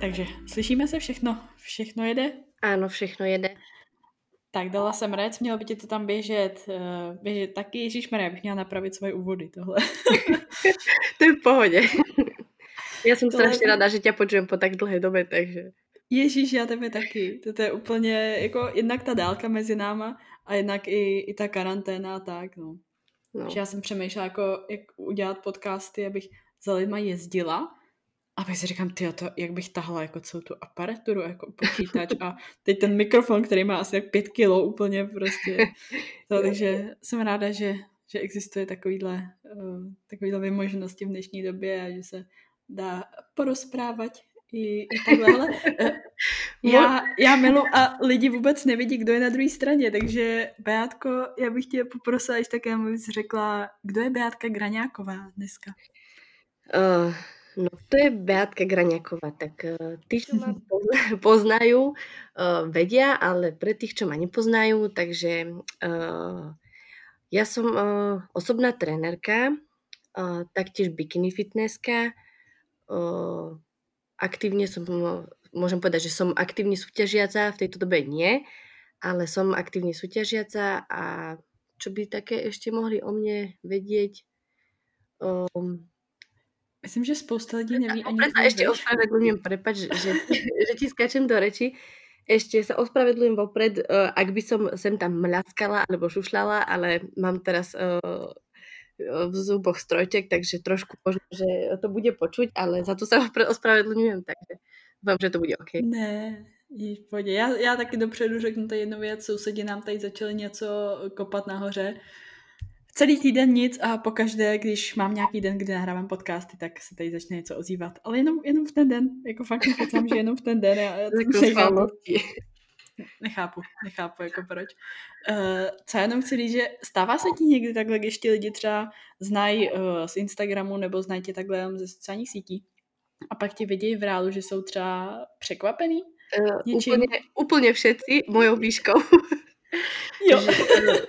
Takže slyšíme se všechno? Všechno jede? Ano, všechno jede. Tak dala jsem rec, mělo by ti to tam běžet, uh, běžet taky. Ježíš Maria, bych měla napravit svoje úvody tohle. to je v pohodě. Já jsem tohle... strašně ráda, že tě počujem po tak dlouhé době, takže... Ježíš, já tebe taky. To je úplně, jako jednak ta dálka mezi náma a jednak i, i ta karanténa a tak, no. no. Že já jsem přemýšlela, jako, jak udělat podcasty, abych za lidma jezdila a pak si říkám, ty to, jak bych tahla jako celou tu aparaturu, jako počítač a teď ten mikrofon, který má asi jak pět kilo úplně prostě. To, takže jsem ráda, že, že existuje takovýhle, uh, takovýhle možnosti v dnešní době a že se dá porozprávat i, i takhle. Ale, uh, já, já milu a lidi vůbec nevidí, kdo je na druhé straně, takže Beátko, já bych tě poprosila, až také bys řekla, kdo je Beátka Graňáková dneska? Uh, No to je Beatka Graňaková, tak uh, tí, čo ma poznajú, uh, vedia, ale pre tých, čo ma nepoznajú, takže uh, ja som uh, osobná trenérka, uh, taktiež bikini fitnesska, uh, aktívne som, môžem povedať, že som aktívne súťažiaca, v tejto dobe nie, ale som aktívne súťažiaca a čo by také ešte mohli o mne vedieť, um, Myslím, že spousta lidí neví ani... A ešte ospravedlňujem, prepač, že, že ti skáčem do reči. Ešte sa ospravedlňujem vopred, uh, ak by som sem tam mľaskala alebo šušľala, ale mám teraz uh, v zuboch strojček, takže trošku možno, že to bude počuť, ale za to sa ospravedlňujem, takže dúfam, že to bude OK. Ne, v pohodě. Já, já taky dopředu řeknu tady jednu věc. Sousedí nám tady začali něco kopat nahoře celý týden nic a pokaždé, když mám nějaký den, kdy nahrávám podcasty, tak se tady začne něco ozývat. Ale jenom, jenom v ten den. Jako fakt nekecám, že jenom v ten den. Já, já nechápu. nechápu, nechápu, jako proč. Uh, co jenom chci říct, že stává se ti někdy takhle, když ti lidi třeba znají uh, z Instagramu nebo znají tě takhle ze sociálních sítí a pak tě vidějí v reálu, že jsou třeba překvapený? Uh, úplně, úplně všetci mojou výškou. Jo.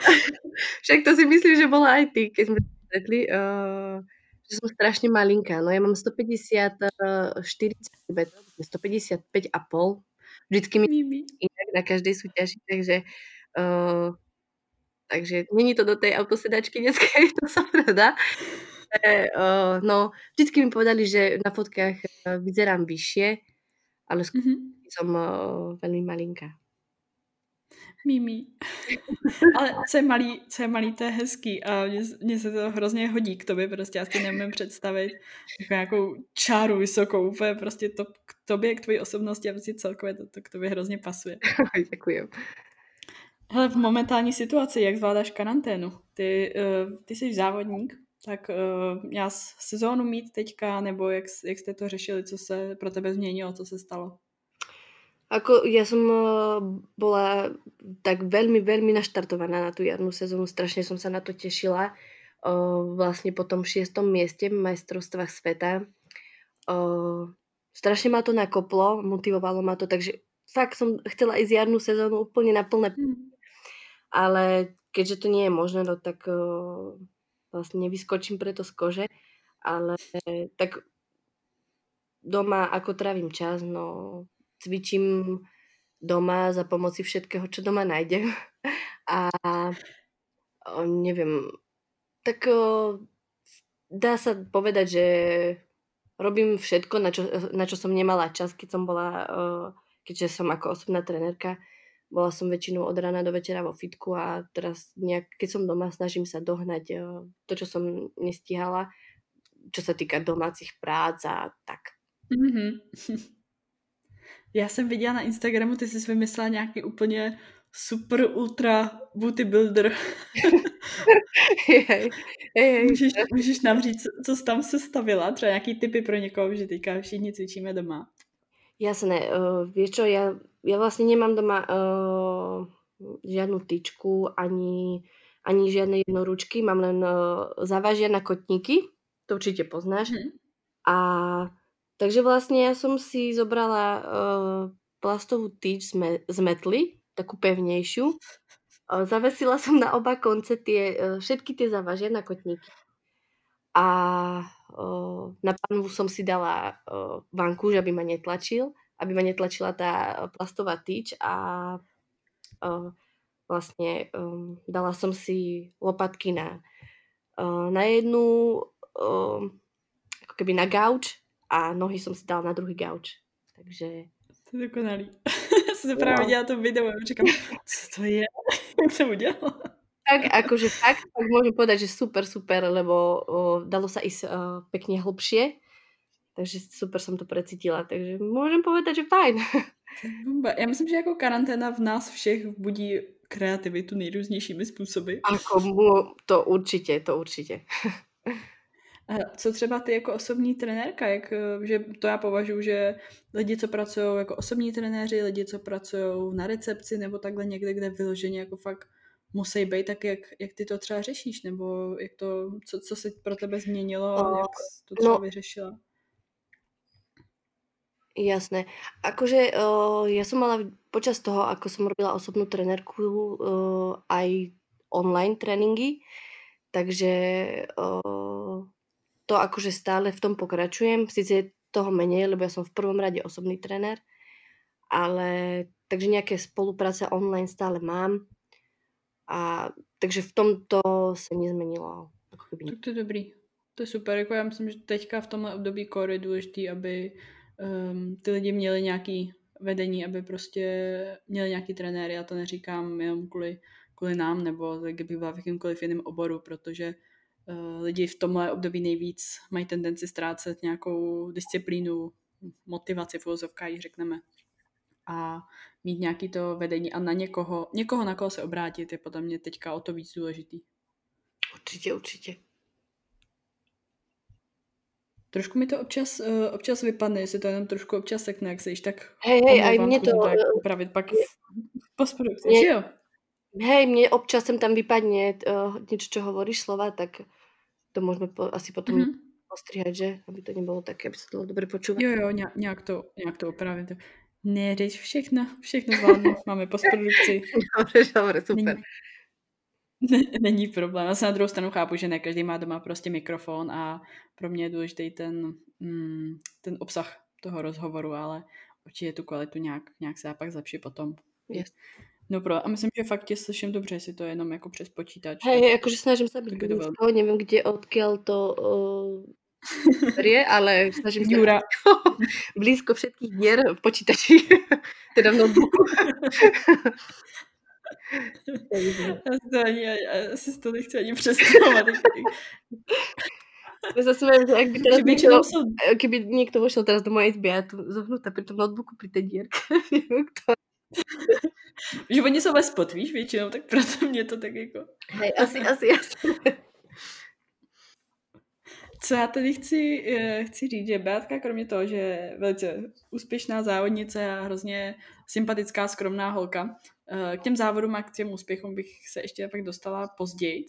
Však to si myslím, že bola aj ty, keď sme stretli, uh, že som strašne malinká. No ja mám 150, uh, 40 155 a pol. Vždycky mi inak na každej súťaži, takže uh, takže není to do tej autosedačky detskej, to som rada. Uh, no, vždycky mi povedali, že na fotkách vyzerám vyššie, ale skôr mm-hmm. som uh, veľmi malinká. Mimi. Ale co je malý, co je malý, to je hezký a mně, se to hrozně hodí k tobě, prostě já si nemůžu představit jako nějakou čáru vysokou, úplně prostě to k tobě, k tvojí osobnosti a prostě celkově to, to k tobě hrozně pasuje. Děkuji. Hele, v momentální situaci, jak zvládáš karanténu? Ty, uh, ty jsi závodník, tak uh, já sezónu mít teďka, nebo jak, jak jste to řešili, co se pro tebe změnilo, co se stalo? Ako ja som uh, bola tak veľmi, veľmi naštartovaná na tú jarnú sezónu, strašne som sa na to tešila. Uh, vlastne po tom šiestom mieste v majstrovstvách sveta. Uh, strašne ma to nakoplo, motivovalo ma to, takže fakt som chcela ísť jarnú sezónu úplne na plné. Mm. Ale keďže to nie je možné, no tak uh, vlastne nevyskočím preto z kože. Ale tak doma ako trávim čas, no cvičím doma za pomoci všetkého, čo doma nájdem. A o, neviem, tak o, dá sa povedať, že robím všetko, na čo, na čo som nemala čas, keď som bola, o, keďže som ako osobná trenérka, bola som väčšinou od rána do večera vo fitku a teraz nejak, keď som doma, snažím sa dohnať o, to, čo som nestihala, čo sa týka domácich prác a tak. Mm-hmm. Já jsem viděla na Instagramu, ty jsi vymyslela nějaký úplně super ultra booty builder. hey, hey, můžeš, můžeš nám říct, co jsi tam sestavila? Třeba nějaký typy pro někoho, že teďka všichni cvičíme doma. Jasné, uh, vieš čo, ja, ja vlastne nemám doma uh, žiadnu tyčku, ani, ani žiadne jednoručky, mám len uh, závažia na kotníky, to určite poznáš. Hmm. A Takže vlastne ja som si zobrala uh, plastovú tyč z, me- z metly, takú pevnejšiu. Uh, zavesila som na oba konce tie, uh, všetky tie zavažia na kotníky. a uh, na panvu som si dala uh, vankúš, aby ma netlačil, aby ma netlačila tá plastová tyč a uh, vlastne um, dala som si lopatky na, uh, na jednu uh, ako keby na gauč a nohy som si dala na druhý gauč. Takže... To je dokonalý. Já jsem no. právě dělala to video a čekám, co to je, jak jsem udělala. Tak akože fakt, tak môžem povedať, že super, super, lebo o, dalo sa ísť o, pekne hlbšie. Takže super som to precítila, takže môžem povedať, že fajn. Já myslím, že jako karanténa v nás všech budí kreativitu nejrůznějšími způsoby. Ako, to určitě, to určitě. Co třeba ty jako osobní trenérka, jak, že to já považuji, že lidi, co pracují jako osobní trenéři, lidi, co pracují na recepci nebo takhle někde, kde vyloženě jako fakt musí být, tak jak, jak ty to třeba řešíš, nebo jak to, co, co se pro tebe změnilo a jak to třeba no, vyřešila? Jasné. Akože uh, ja som mala počas toho, ako som robila osobnú trenérku, uh, aj online tréningy, takže uh, to akože stále v tom pokračujem. Sice je toho menej, lebo ja som v prvom rade osobný trenér, ale takže nejaké spolupráce online stále mám. A takže v tomto se nezmenilo. Tak to je dobrý. To je super. Jako já myslím, že teďka v tomhle období core je důležitý, aby um, ty lidi měli nějaký vedení, aby prostě měli nějaký trenéry. Já to neříkám jenom kvůli, kvůli nám, nebo kdyby byla v jakýmkoliv jiném oboru, protože lidi v tomhle období nejvíc mají tendenci ztrácet nějakou disciplínu, motivaci v úvozovkách, řekneme. A mít nějaký to vedení a na někoho, někoho, na koho se obrátit, je podle mě teďka o to víc důležitý. Určitě, určitě. Trošku mi to občas, uh, občas vypadne, jestli to jenom trošku občas sekne, jak se již tak hej, hej, aj mě to... Tak upravit pak v postprodukci, mě, jo? Hej, mne občas sem tam vypadne uh, niečo, čo hovoríš slova, tak to môžeme po, asi potom mm-hmm. postrihať, že? Aby to nebylo tak, aby se to dobře počúvalo. Jo, jo, nějak to, nějak to opravit. Ne, teď všechno, všechno zvládnu, máme postprodukci. Dobře, dobře, super. Není, Není problém. Já se na druhou stranu chápu, že ne každý má doma prostě mikrofon a pro mě je důležitý ten, mm, ten obsah toho rozhovoru, ale určitě tu kvalitu nějak, nějak se pak zlepší potom. Yes. No pro, a myslím, že fakt tě slyším dobře, jestli to je jenom jako přes počítač. Hej, jakože snažím se být blízko, nevím, kde, odkiaľ to uh, je, ale snažím se Jura. blízko všetkých dier v počítači, teda v notebooku. Já si to ani, já si to nechci ani představovat. Ja sa smiem, že ak by teraz niekto, som... keby niekto vošiel teraz do mojej izby a tu zohnutá pri tom notebooku pri tej dierke. že oni jsou ve spot, víš, většinou, tak proto mě to tak jako... Hej, asi, asi, asi. Co já tady chci, eh, chci říct, že Beatka, kromě toho, že je velice úspěšná závodnice a hrozně sympatická, skromná holka, Eh, k těm závodům a k těm úspěchům bych se ještě pak dostala později.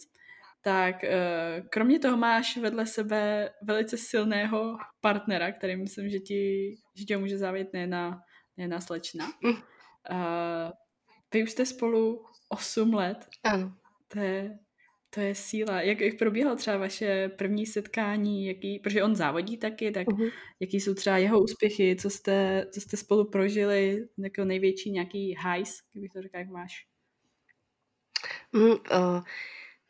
Tak eh, kromě toho máš vedle sebe velice silného partnera, který myslím, že ti, že tě může závět ne na, ne na slečna. Uh, vy už jste spolu 8 let. Ano. To je, to je síla. Jak, jak probíhalo třeba vaše první setkání, jaký, protože on závodí taky, tak uh-huh. jaký jsou třeba jeho úspěchy, co jste, co jste spolu prožili, jako největší nějaký highs, kdybych to řekla, jak máš? Mm, uh,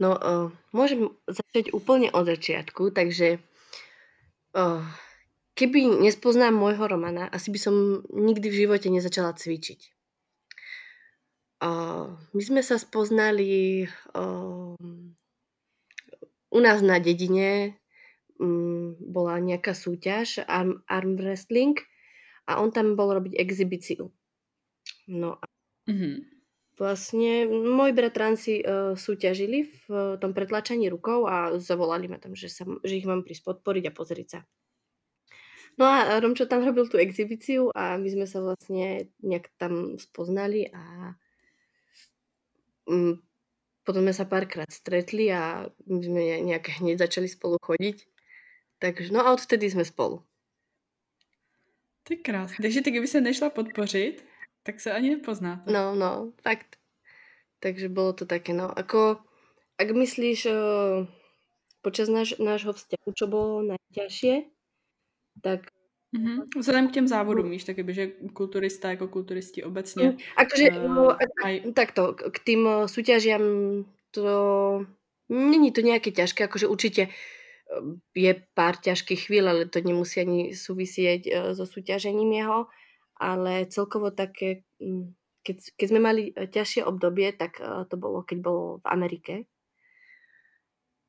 no, uh, môžem začať úplne od začiatku, takže uh, keby nespoznám môjho Romana, asi by som nikdy v živote nezačala cvičiť. Uh, my sme sa spoznali uh, u nás na dedine um, bola nejaká súťaž arm, arm wrestling a on tam bol robiť exhibíciu. No a mm-hmm. vlastne moji bratranci uh, súťažili v uh, tom pretlačaní rukou a zavolali ma tam, že, sa, že ich mám prísť podporiť a pozrieť sa. No a Romčo tam robil tú exhibíciu a my sme sa vlastne nejak tam spoznali a Mm, potom sme sa párkrát stretli a my sme nejak hneď začali spolu chodiť. Takže no a odvtedy sme spolu. Ty krásný. Takže ty, kdyby se nešla podpořit, tak se ani nepoznáte. No, no, fakt. Takže bolo to také, no, ako, ak myslíš uh, počas náš, nášho vzťahu, čo bolo najťažšie, tak Mm-hmm. Vzhledem k těm závodům, víš, taky, že kulturista jako kulturisti obecně. Mm, akože, uh, aj... takto, k tým súťažiam to není to nejaké ťažké, akože určite je pár ťažkých chvíľ, ale to nemusí ani súvisieť so súťažením jeho, ale celkovo také, mm, keď, keď sme mali ťažšie obdobie, tak to bolo, keď bolo v Amerike.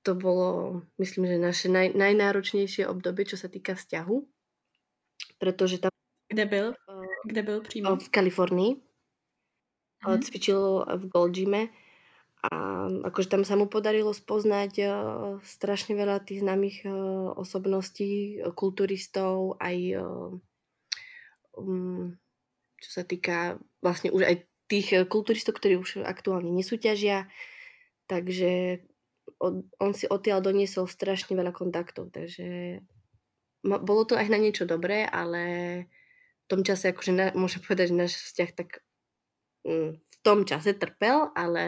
To bolo, myslím, že naše naj, najnáročnejšie obdobie, čo sa týka vzťahu protože tam... Kde byl? Kde byl přímo? V Kalifornii. Hmm. Cvičil v Gold Gyme a akože tam sa mu podarilo spoznať uh, strašne veľa tých známych osobností, kulturistov, aj um, čo sa týka vlastne už aj tých kulturistov, ktorí už aktuálne nesúťažia. Takže od, on si odtiaľ doniesol strašne veľa kontaktov, takže bolo to aj na niečo dobré, ale v tom čase, akože na, môžem povedať, že náš vzťah tak mm, v tom čase trpel, ale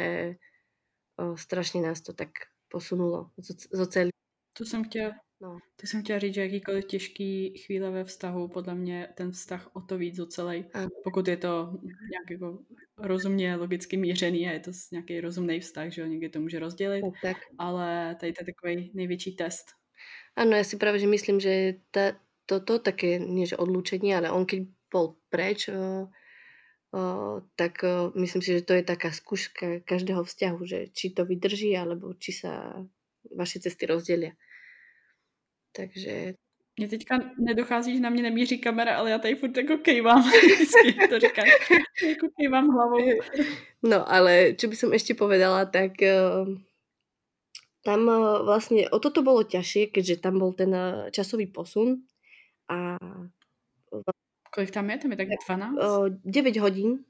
o, strašně nás to tak posunulo zo celý. To jsem chtěla, no. to jsem chtěla říct, že jakýkoliv těžký chvíle ve vztahu, podle mě ten vztah o to víc celý, pokud je to nějak jako rozumně, logicky mířený a je to nějaký rozumný vztah, že jo, někdy to může rozdělit, tak. ale tady to je takový největší test Áno, ja si práve že myslím, že tá, toto také, nie že odlúčenie, ale on keď bol preč, o, o, tak o, myslím si, že to je taká skúška každého vzťahu, že či to vydrží, alebo či sa vaše cesty rozdelia. Takže... Mně teďka nedochází, že na mě nemíří kamera, ale já tady furt jako kejvám. To říkáš. jako kejvám hlavou. No, ale čo by som ešte povedala, tak tam eh, vlastne o toto bolo ťažšie, keďže tam bol ten eh, časový posun a Kolik tam je? Tam je tak 12? 9 hodín.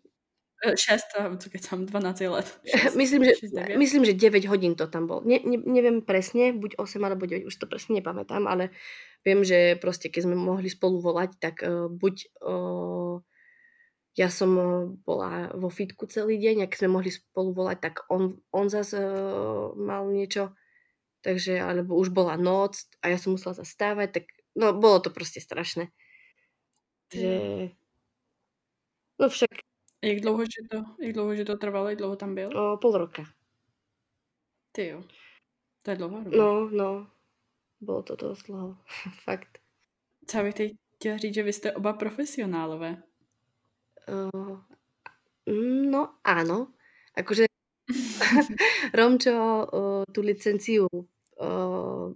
6, keď tam 12 let. 6, myslím, že, 6, myslím, že 9 hodín to tam bol. Ne, ne, neviem presne, buď 8 alebo 9, už to presne nepamätám, ale viem, že proste keď sme mohli spolu volať, tak uh, buď uh, ja som bola vo fitku celý deň, ak sme mohli spolu volať, tak on, on zase uh, mal niečo takže, alebo už bola noc a ja som musela zastávať, tak no bolo to prostě strašné. Že... No však... Jak dlouho, že to, jak dlouho, že to trvalo, jak dlouho tam byl? O, pol roka. Ty jo. To je dlouho doba. No, no. Bylo to dost dlouho. Fakt. Co bych teď chtěla říct, že vy jste oba profesionálové. Uh, no, áno. Akože Romčo uh, tú licenciu uh,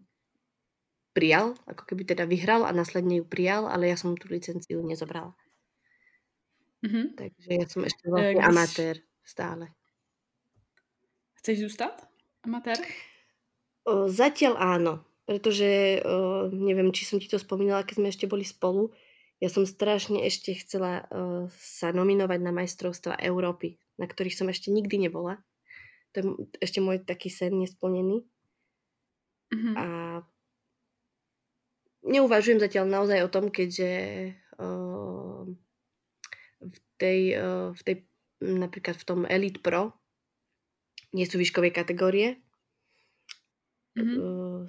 prijal, ako keby teda vyhral a následne ju prijal, ale ja som tú licenciu nezobrala. Mm-hmm. Takže ja som ešte vlastne Když... amatér stále. Chceš zůstat amatér? Uh, zatiaľ áno, pretože uh, neviem, či som ti to spomínala, keď sme ešte boli spolu. Ja som strašne ešte chcela uh, sa nominovať na majstrovstva Európy, na ktorých som ešte nikdy nebola. To je ešte môj taký sen nesplnený. Mm-hmm. A neuvažujem zatiaľ naozaj o tom, keďže uh, v tej, uh, v tej napríklad v tom Elite Pro nie sú výškové kategórie. Mm-hmm. Uh,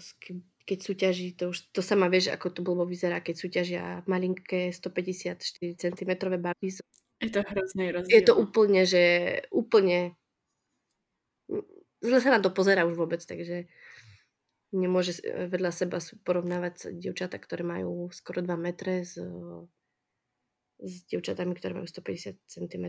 keď súťaží, to už to sama vieš, ako to blbo vyzerá, keď súťažia malinké 154 cm baby. Je to hrozný rozdiel. Je to úplne, že úplne zle sa na to pozera už vôbec, takže nemôže vedľa seba porovnávať dievčata, ktoré majú skoro 2 metre s, s dievčatami, ktoré majú 150 cm.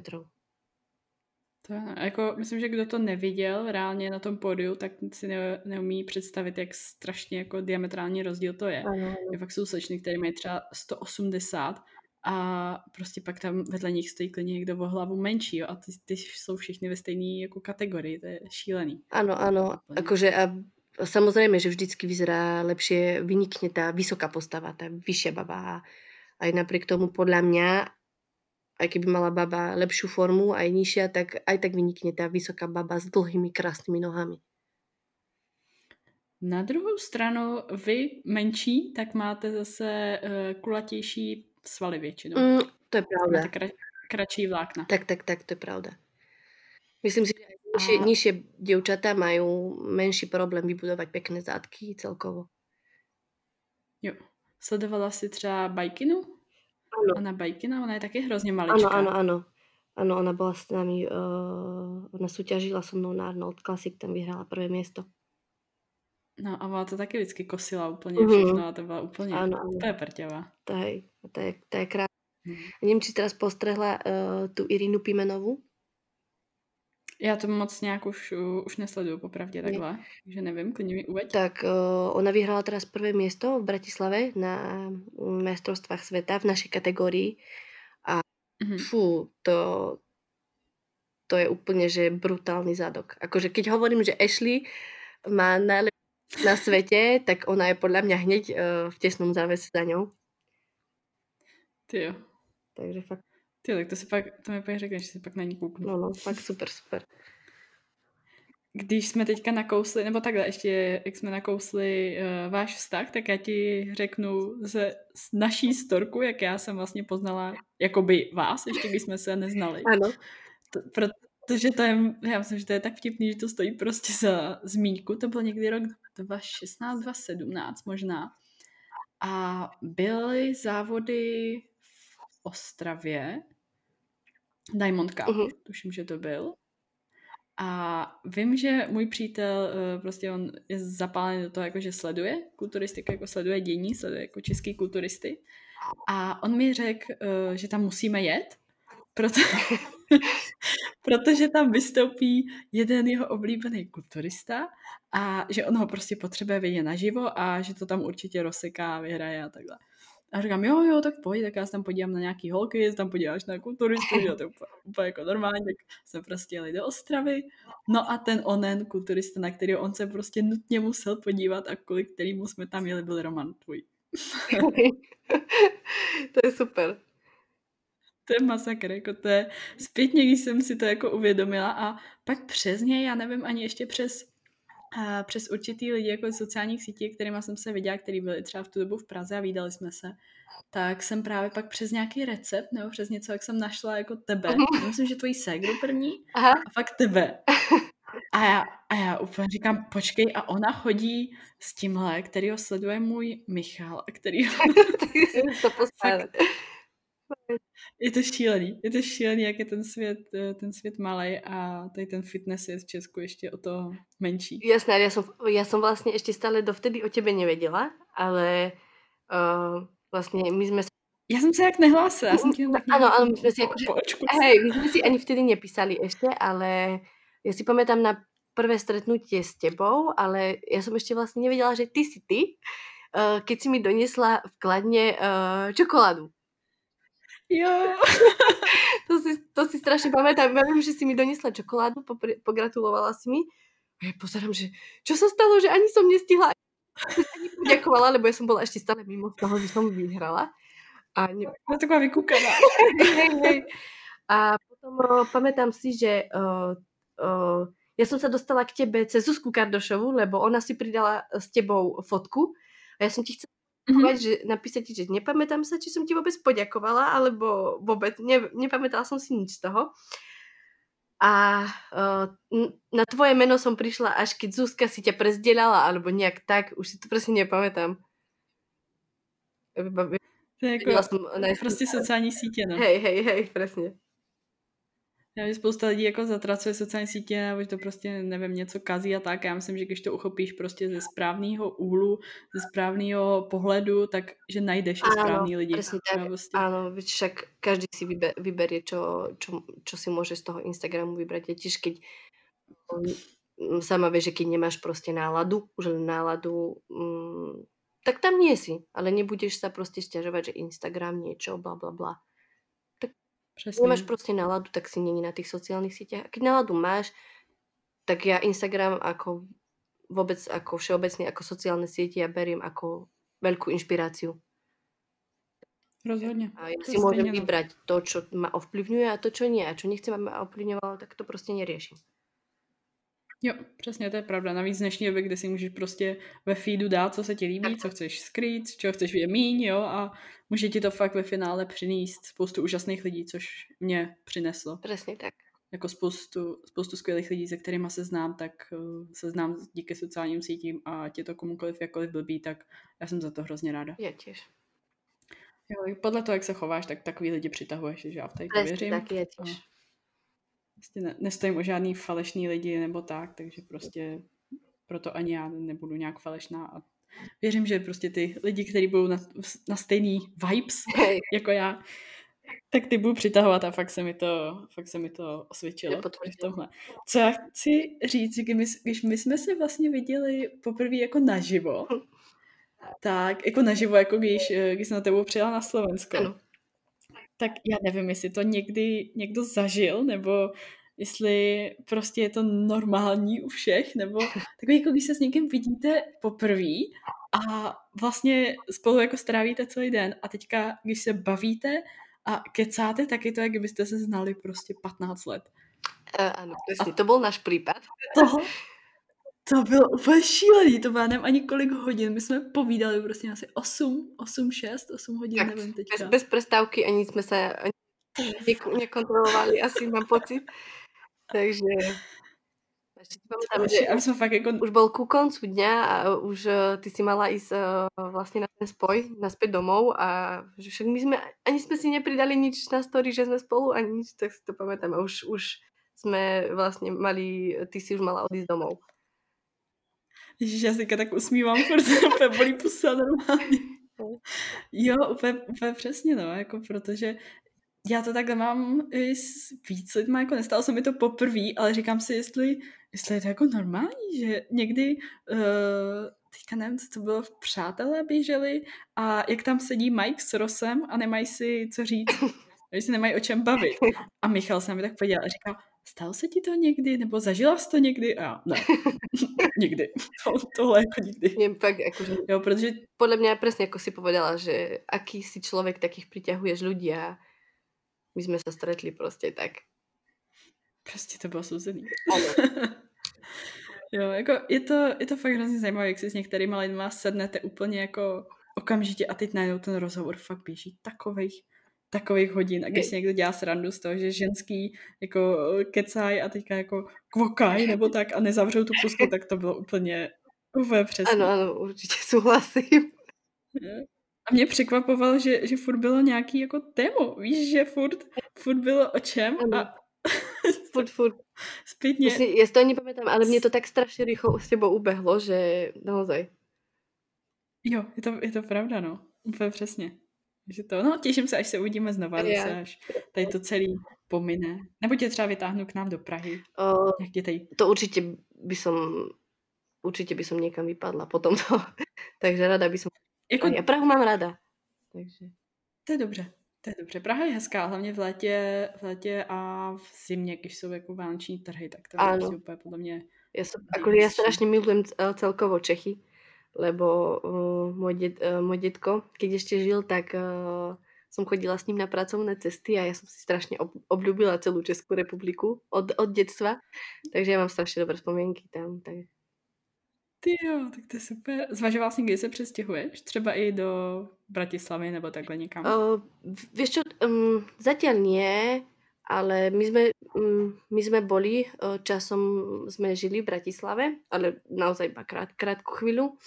To, jako, myslím, že kdo to neviděl reálně na tom pódiu, tak si ne, neumí představit, jak strašně jako diametrální rozdíl to je. Ano, ano. Je fakt jsou slečny, které mají třeba 180 a prostě pak tam vedle nich stojí klidně někdo o hlavu menší jo, a ty, ty jsou všichni ve stejné jako kategorii, to je šílený. Ano, ano, akože a samozrejme, že vždycky vyzerá lepšie, vynikne tá vysoká postava, tá vyššia baba. Aj napriek tomu podľa mňa, aj keby mala baba lepšiu formu, aj nižšia, tak aj tak vynikne tá vysoká baba s dlhými krásnymi nohami. Na druhou stranu, vy menší, tak máte zase uh, kulatější svaly většinou. Mm, to je pravda. Kra- kratší vlákna. Tak, tak, tak, to je pravda. Myslím si, že Nižšie, a... nižšie dievčatá majú menší problém vybudovať pekné zátky celkovo. Jo. Sledovala si třeba Bajkinu? Ano. Ona Bajkina, ona je taky hrozně maličká. Ano, ano, ano. Ano, ona byla s námi, uh, ona soutěžila so mnou na Arnold Classic, tam vyhrála prvé město. No a ona to taky vždycky kosila úplně mm-hmm. všechno a to byla úplně, ano, ano. to je prťava. To je, to je, to je krásné. Mm. Nevím, či teraz postrehla uh, tu Irinu Pimenovou. Já to moc nějak už, už nesleduju popravdě takhle, ne. takže nevím, klidně mi uveď. Tak uh, ona vyhrála teraz prvé město v Bratislave na mestrovstvách světa v naší kategorii a mm-hmm. fú, to, to je úplně, že brutálny zadok. Akože keď hovorím, že Ashley má najlepší na svete, tak ona je podľa mňa hneď uh, v tesnom závese za ňou. Ty jo. Takže fakt ty, tak to si pak, to mi pak řekneš, že si pak na ní kouknu. No, no, fakt super, super. Když jsme teďka nakousli, nebo takhle ještě, jak jsme nakousli uh, váš vztah, tak já ti řeknu ze, z naší storku, jak já jsem vlastně poznala jakoby vás, ještě když jsme se neznali. Ano. To, protože to je, já myslím, že to je tak vtipný, že to stojí prostě za zmínku. To byl někdy rok 2016, 2017 možná. A byly závody v Ostravě, Diamond Cup, uh-huh. tuším, že to byl. A vím, že můj přítel, eh, prostě on je zapálený do toho, jako že sleduje kulturistiku, jako sleduje dění, sleduje jako český kulturisty. A on mi řekl, eh, že tam musíme jet, proto, protože tam vystoupí jeden jeho oblíbený kulturista a že on ho prostě potřebuje vidět naživo a že to tam určitě rozseká, vyhraje a takhle. A říkám, jo, jo, tak pojď, tak já se tam podívám na nějaký holky, tam podíváš na kulturistu, že to je úplně, úplně jako normální, tak jsme prostě jeli do Ostravy. No a ten onen kulturista, na který on se prostě nutně musel podívat a kvůli kterýmu jsme tam jeli, byl Roman tvůj. to je super. To je masakr, jako to je zpětně, když jsem si to jako uvědomila a pak přes něj, já nevím ani ještě přes a přes určitý lidi jako sociálních sítí, kterými jsem se viděla, který byli třeba v tu dobu v Praze a výdali jsme se, tak jsem právě pak přes nějaký recept nebo přes něco, jak jsem našla jako tebe. Myslím, že tvojí ségru první Aha. a fakt tebe. A já, a já úplně říkám, počkej, a ona chodí s tímhle, který ho sleduje můj Michal, a který ho... to fakt, je to šílený, je to šílený, jak je ten svět, eh, ten svět malý a tady ten fitness je v Česku ještě o to menší. Jasné, já jsem, já jsem vlastně ještě stále dovtedy o tebe nevěděla, ale uh, vlastně my jsme já jsem se jak nehlásila. Já jsem tak ano, ano, my jsme si jakože, hej, my jsme si ani vtedy nepísali ještě, ale já si pamätám na prvé stretnutie s tebou, ale já jsem ještě vlastně nevěděla, že ty si ty, uh, keď si mi donesla v Kladně uh, čokoládu. Jo. to, si, to si strašne pamätám. Ja viem, že si mi donesla čokoládu, pogratulovala si mi. A ja pozerám, že čo sa stalo, že ani som nestihla ani poďakovala, lebo ja som bola ešte stále mimo toho, že som vyhrala. A ne... No taková vykúkaná. a potom uh, pamätám si, že uh, uh, ja som sa dostala k tebe cez Zuzku Kardošovu, lebo ona si pridala s tebou fotku a ja som ti chcela mm-hmm. že napísať ti, že nepamätám sa, či som ti vôbec poďakovala, alebo vôbec ne, nepamätala som si nič z toho. A uh, na tvoje meno som prišla až keď Zuzka si ťa prezdielala, alebo nejak tak, už si to prostě nepamätám. To je jako, som, prostě sociální sítě, no. Hej, hej, hej, presne. Já vím, spousta lidí jako zatracuje sociální sítě, nebo že to prostě, nevím, něco kazí a tak. Já myslím, že když to uchopíš prostě ze správného úhlu, ze správného pohledu, tak že najdeš ano, i správný lidi. Presne tak. Prostě... Áno, však každý si vyber, vyberie, čo, čo, čo si môže z toho Instagramu vybrať. Je tiež keď mm, sama vieš, že keď nemáš prostě náladu, už len náladu, mm, tak tam nie si, ale nebudeš sa prostě stiažovať, že Instagram niečo, bla bla bla. Přesně. Nemáš prostě náladu, tak si není na těch sociálních sítích. A keď náladu máš, tak já Instagram jako vůbec jako všeobecně jako sociální sítě já berím jako velkou inspiraci. Rozhodně. A já si můžem no. vybrať to, co ma ovplyvňuje a to, co nie. A co nechcem, aby ma ovplyvňovalo, tak to prostě nerieším. Jo, přesně, to je pravda. Navíc dnešní době, kde si můžeš prostě ve feedu dát, co se ti líbí, co chceš skrýt, čeho chceš vidět míň, jo, a může ti to fakt ve finále přinést spoustu úžasných lidí, což mě přineslo. Přesně tak. jako spoustu, spoustu skvělých lidí, se kterými se znám, tak uh, se znám díky sociálním sítím a tě to komukoliv jakkoliv blbý, tak já jsem za to hrozně ráda. Já těž. Jo, podle toho, jak se chováš, tak takový lidi přitahuješ, že já v to věřím. Tak je těž. Prostě ne, nestojím o žádný falešný lidi nebo tak, takže prostě proto ani já nebudu nějak falešná a věřím, že prostě ty lidi, kteří budou na, na stejný vibes jako já, tak ty budu přitahovat a fakt se mi to, fakt se mi to osvědčilo v tomhle. Co já chci říct, když, když my jsme se vlastně viděli poprvé jako naživo, tak jako naživo, jako když, když jsem na tebou přijela na Slovensko, ano. Tak já nevím, jestli to někdy někdo zažil, nebo jestli prostě je to normální u všech, nebo takový, jako když se s někým vidíte poprvé a vlastně spolu jako strávíte celý den a teďka, když se bavíte a kecáte, tak je to, jak byste se znali prostě 15 let. Uh, ano, přesně, a to byl náš případ. To, to bylo úplně šílený, to bylo nevím ani kolik hodin, my jsme povídali prostě asi 8, 8, 6, 8 hodin, tak, nevím teďka. Bez, bez prestávky ani jsme se ani nekontrolovali, asi mám pocit. Takže tam, že už, fakt jako... už bol ku koncu dňa a už uh, ty si mala ísť uh, vlastne na ten spoj naspäť domov a že však my sme, ani sme si nepridali nič na story, že sme spolu ani nič, tak si to pamätám. A už, už sme vlastne mali, ty si už mala odísť domov. Ježiš, já si tak usmívám, protože úplně bolí pusa normálně. Jo, úplně, úplně přesně, no, jako protože já to takhle mám i s víc lidma, jako nestalo se mi to poprvé, ale říkám si, jestli, jestli je to jako normální, že někdy, uh, teďka nevím, co to bylo, v přátelé běželi a jak tam sedí Mike s Rosem a nemají si co říct, že si nemají o čem bavit. A Michal se mi tak podíval a říkal, stalo se ti to někdy, nebo zažila jsi to někdy? A já, ne, nikdy. To, tohle jako nikdy. Jem fakt, že... jo, protože... Podle mě přesně jako si povedala, že aký si člověk, takých přiťahuješ ľudí a my jsme se stretli prostě tak. Prostě to bylo souzený. jo, jako je to, je to fakt hrozně zajímavé, jak si s některými lidmi sednete úplně jako okamžitě a teď najednou ten rozhovor fakt běží takových takových hodin a když si někdo dělá srandu z toho, že ženský jako kecaj a teďka jako kvokaj nebo tak a nezavřou tu pustu, tak to bylo úplně úplně přesně. Ano, ano, určitě souhlasím. A mě překvapovalo, že, že furt bylo nějaký jako témo. Víš, že furt, furt bylo o čem a furt, furt. Zpětně. Myslím, já to ani pamätám, ale mě to tak strašně rychle s tebou ubehlo, že naozaj. Jo, je to, je to pravda, no. Úplně přesně. Že to, no, těším se, až se uvidíme znova, zase, až tady to celý pomine. Nebo tě třeba vytáhnu k nám do Prahy. Uh, Jak je tady? To určitě by som, určitě by som někam vypadla potom to. Takže rada by som jako... Já Prahu mám ráda. Takže... To je dobře. To je dobře. Praha je hezká, hlavně v létě, v létě a v zimě, když jsou jako vánoční trhy, tak to je prostě úplně podle mě... Já, som, ako, ja strašne milujem celkovo Čechy, lebo uh, môj, det, uh, môj detko, keď ešte žil, tak uh, som chodila s ním na pracovné cesty a ja som si strašne ob, obľúbila celú Českú republiku od, od detstva, takže ja mám strašne dobré spomienky tam. Tak ty jo, tak to je super. Zvažoval jsi, kdy se přestěhuješ? Třeba i do Bratislavy nebo takhle někam? Uh, vieš čo, um, zatiaľ nie, ale my sme, um, my sme boli, časom sme žili v Bratislave, ale naozaj iba krát, krátku chvíľu.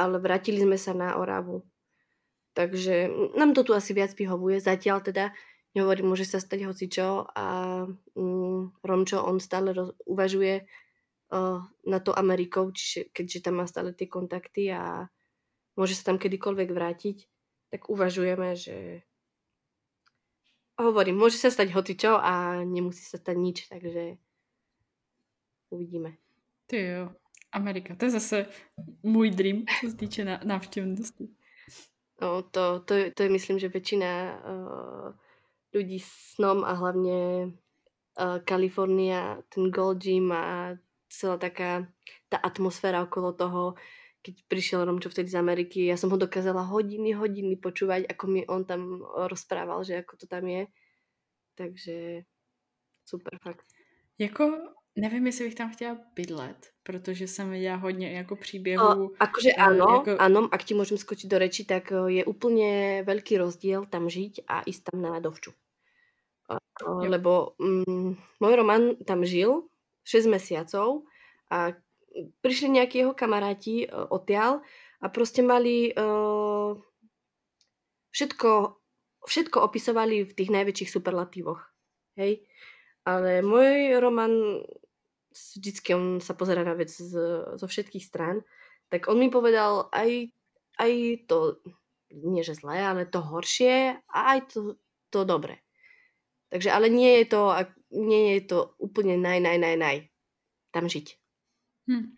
Ale vrátili sme sa na Oravu. Takže nám to tu asi viac vyhovuje. Zatiaľ teda nehovorím, môže sa stať hocičo a um, Romčo, on stále roz, uvažuje na to Amerikou, čiže keďže tam má stále tie kontakty a môže sa tam kedykoľvek vrátiť, tak uvažujeme, že hovorím, môže sa stať hocičo a nemusí sa stať nič, takže uvidíme. Ty jo, Amerika, to je zase můj dream, co se týče návštěvnosti. No, to, to, to je myslím, že väčšina uh, ľudí snom a hlavne uh, Kalifornia, ten Gold Gym a celá taká tá atmosféra okolo toho, keď prišiel Romčo vtedy z Ameriky, ja som ho dokázala hodiny, hodiny počúvať, ako mi on tam rozprával, že ako to tam je. Takže super fakt. Jako nevím, jestli bych tam chtěla bydlet, protože jsem viděla hodně jako příběhů. O, akože áno, jako... áno, ak ti môžem skočiť do reči, tak je úplne veľký rozdiel tam žiť a ísť tam na dovču. lebo um, môj Roman tam žil 6 mesiacov a prišli nejakí jeho kamaráti odtiaľ a proste mali uh, všetko, všetko opisovali v tých najväčších superlatívoch. Hej? Ale môj Roman, vždycky on sa pozera na vec z, zo všetkých strán, tak on mi povedal aj, aj to, nie že zlé, ale to horšie a aj to, to dobré. Takže ale nie je to, nie je to úplně naj, naj, naj, naj tam žít. Hm.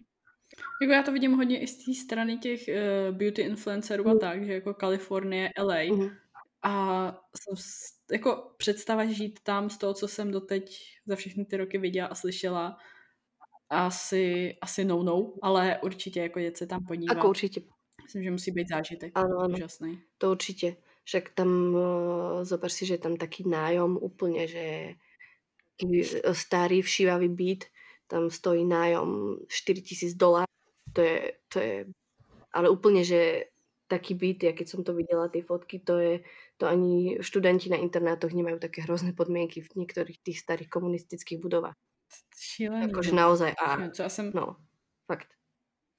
Jako já to vidím hodně i z té strany těch uh, beauty influencerů a hm. tak, že jako Kalifornie, LA. Mm. A jsem, jako představa žít tam z toho, co jsem doteď za všechny ty roky viděla a slyšela, asi, asi no no, ale určitě jako jet se tam podívat. Ako určitě. Myslím, že musí být zážitek. Ano, ano. Úžasný. To určitě. Však tam, uh, zober si, že tam taký nájom úplně, že starý všívavý byt, tam stojí nájom 4000 dolárov. To je, to je, ale úplně, že taký byt, ja keď som to videla, tie fotky, to je, to ani študenti na internátoch nemajú také hrozné podmienky v niektorých tých starých komunistických budovách. Šílený. Jakože naozaj. A, no, co já jsem... No, fakt.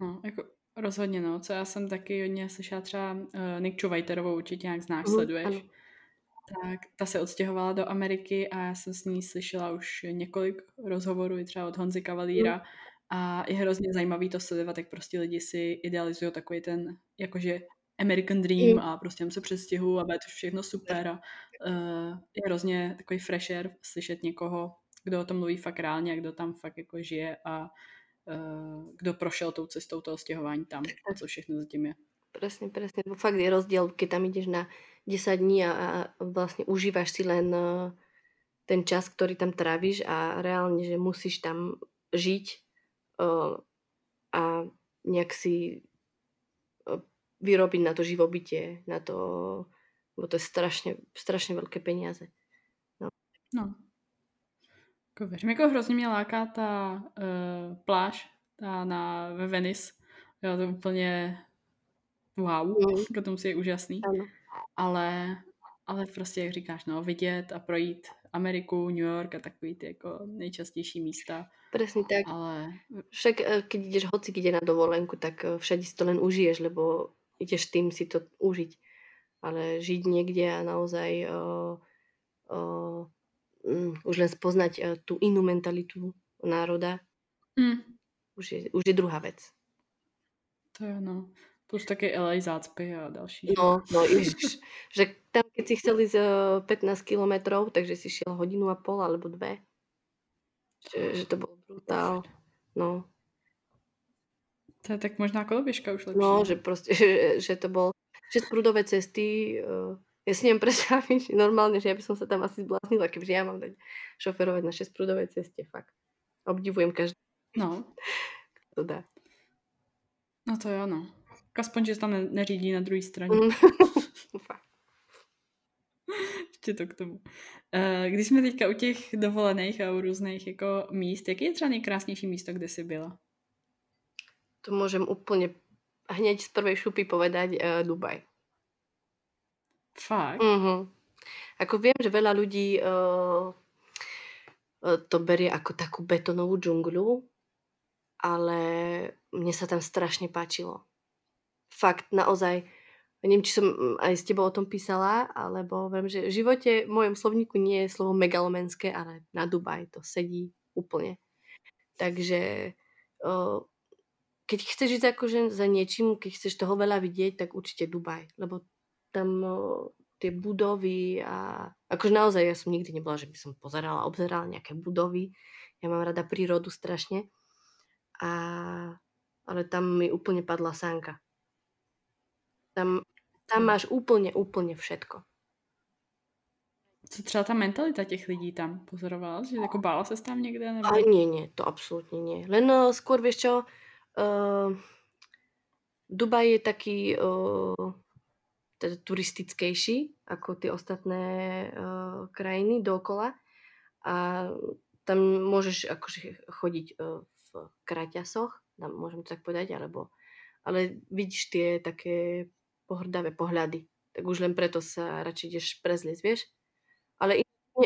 No, jako rozhodně, no. Co já jsem taky hodně slyšela třeba uh, Nick Čuvajterovou, určitě nějak znáš, mm, sleduješ. Ano. Tak ta se odstěhovala do Ameriky a já jsem s ní slyšela už několik rozhovorů, i třeba od Honzy Kavalíra. Mm. A je hrozně zajímavý to sledovat, jak prostě lidi si idealizují takový ten, jakože American Dream mm. a prostě se přestěhu a bude to všechno super a uh, je hrozně takový fresher slyšet někoho, kdo o tom mluví fakt reálně a kdo tam fakt jako žije a uh, kdo prošel tou cestou toho stěhování tam a co všechno zatím je. Presne, presne. Fakt je rozdiel, keď tam ideš na 10 dní a, a vlastne užívaš si len uh, ten čas, ktorý tam tráviš a reálne, že musíš tam žiť uh, a nejak si vyrobiť na to živobytie, na to, bo to je strašne, strašne veľké peniaze. No. no. Jako věřím, jako hrozně mě láká ta uh, pláž ta na, ve Venice. Jo, to úplně wow, mm. to musí je úžasný. Ano. Ale, ale prostě, jak říkáš, no, vidět a projít Ameriku, New York a takový ty jako nejčastější místa. Presne tak. Ale... Však eh, keď ideš hoci kde na dovolenku, tak eh, všade si to len užiješ, lebo ideš tým si to užiť. Ale žiť niekde a naozaj uh, uh, um, už len spoznať uh, tú inú mentalitu národa, mm. už, je, už je druhá vec. To je no. Plus taky LA zácpy a další. No, no ježiš. že tam, keď si chcel ísť 15 kilometrov, takže si šiel hodinu a pol alebo dve. Že, že to bylo brutál. No. To je tak možná koloběžka už lepší. No, že prostě, že, že to bol 6 prudové cesty, uh, ja si neviem predstaviť normálne, že ja by som sa tam asi zbláznila, kebyže ja mám dať šoferovať na 6 prudové ceste, fakt. Obdivujem každý. No. To dá. No to jo, no. Aspoň, že se tam neřídí na druhé straně. Mm. Ještě to k tomu. Eh, když jsme teďka u těch dovolených a u různých jako míst, jaký je třeba nejkrásnější místo, kde jsi byla? To můžem úplně hneď z prvej šupy povedať uh, Dubaj. Fakt? Mm-hmm. Ako viem, že veľa ľudí uh, to berie ako takú betonovú džungľu, ale mne sa tam strašne páčilo. Fakt, naozaj, neviem, či som aj s tebou o tom písala, alebo viem, že v živote v mojom slovníku nie je slovo megalomenské, ale na Dubaj to sedí úplne. Takže uh, keď chceš ísť akože za niečím, keď chceš toho veľa vidieť, tak určite Dubaj, lebo tam tie budovy a akože naozaj ja som nikdy nebola, že by som pozerala, obzerala nejaké budovy. Ja mám rada prírodu strašne. A, ale tam mi úplne padla sánka. Tam, tam máš úplne, úplne všetko. Co třeba ta mentalita těch lidí tam pozorovala? Že jako bála se tam někde? Nebo... A nie, nie, to absolútne nie. Len skôr, vieš čo, uh, Dubaj je taký uh, teda turistickejší ako tie ostatné uh, krajiny dokola a tam môžeš akože chodiť uh, v kraťasoch, môžem to tak povedať, alebo, ale vidíš tie také pohrdavé pohľady, tak už len preto sa radšej ideš prezliecť, vieš?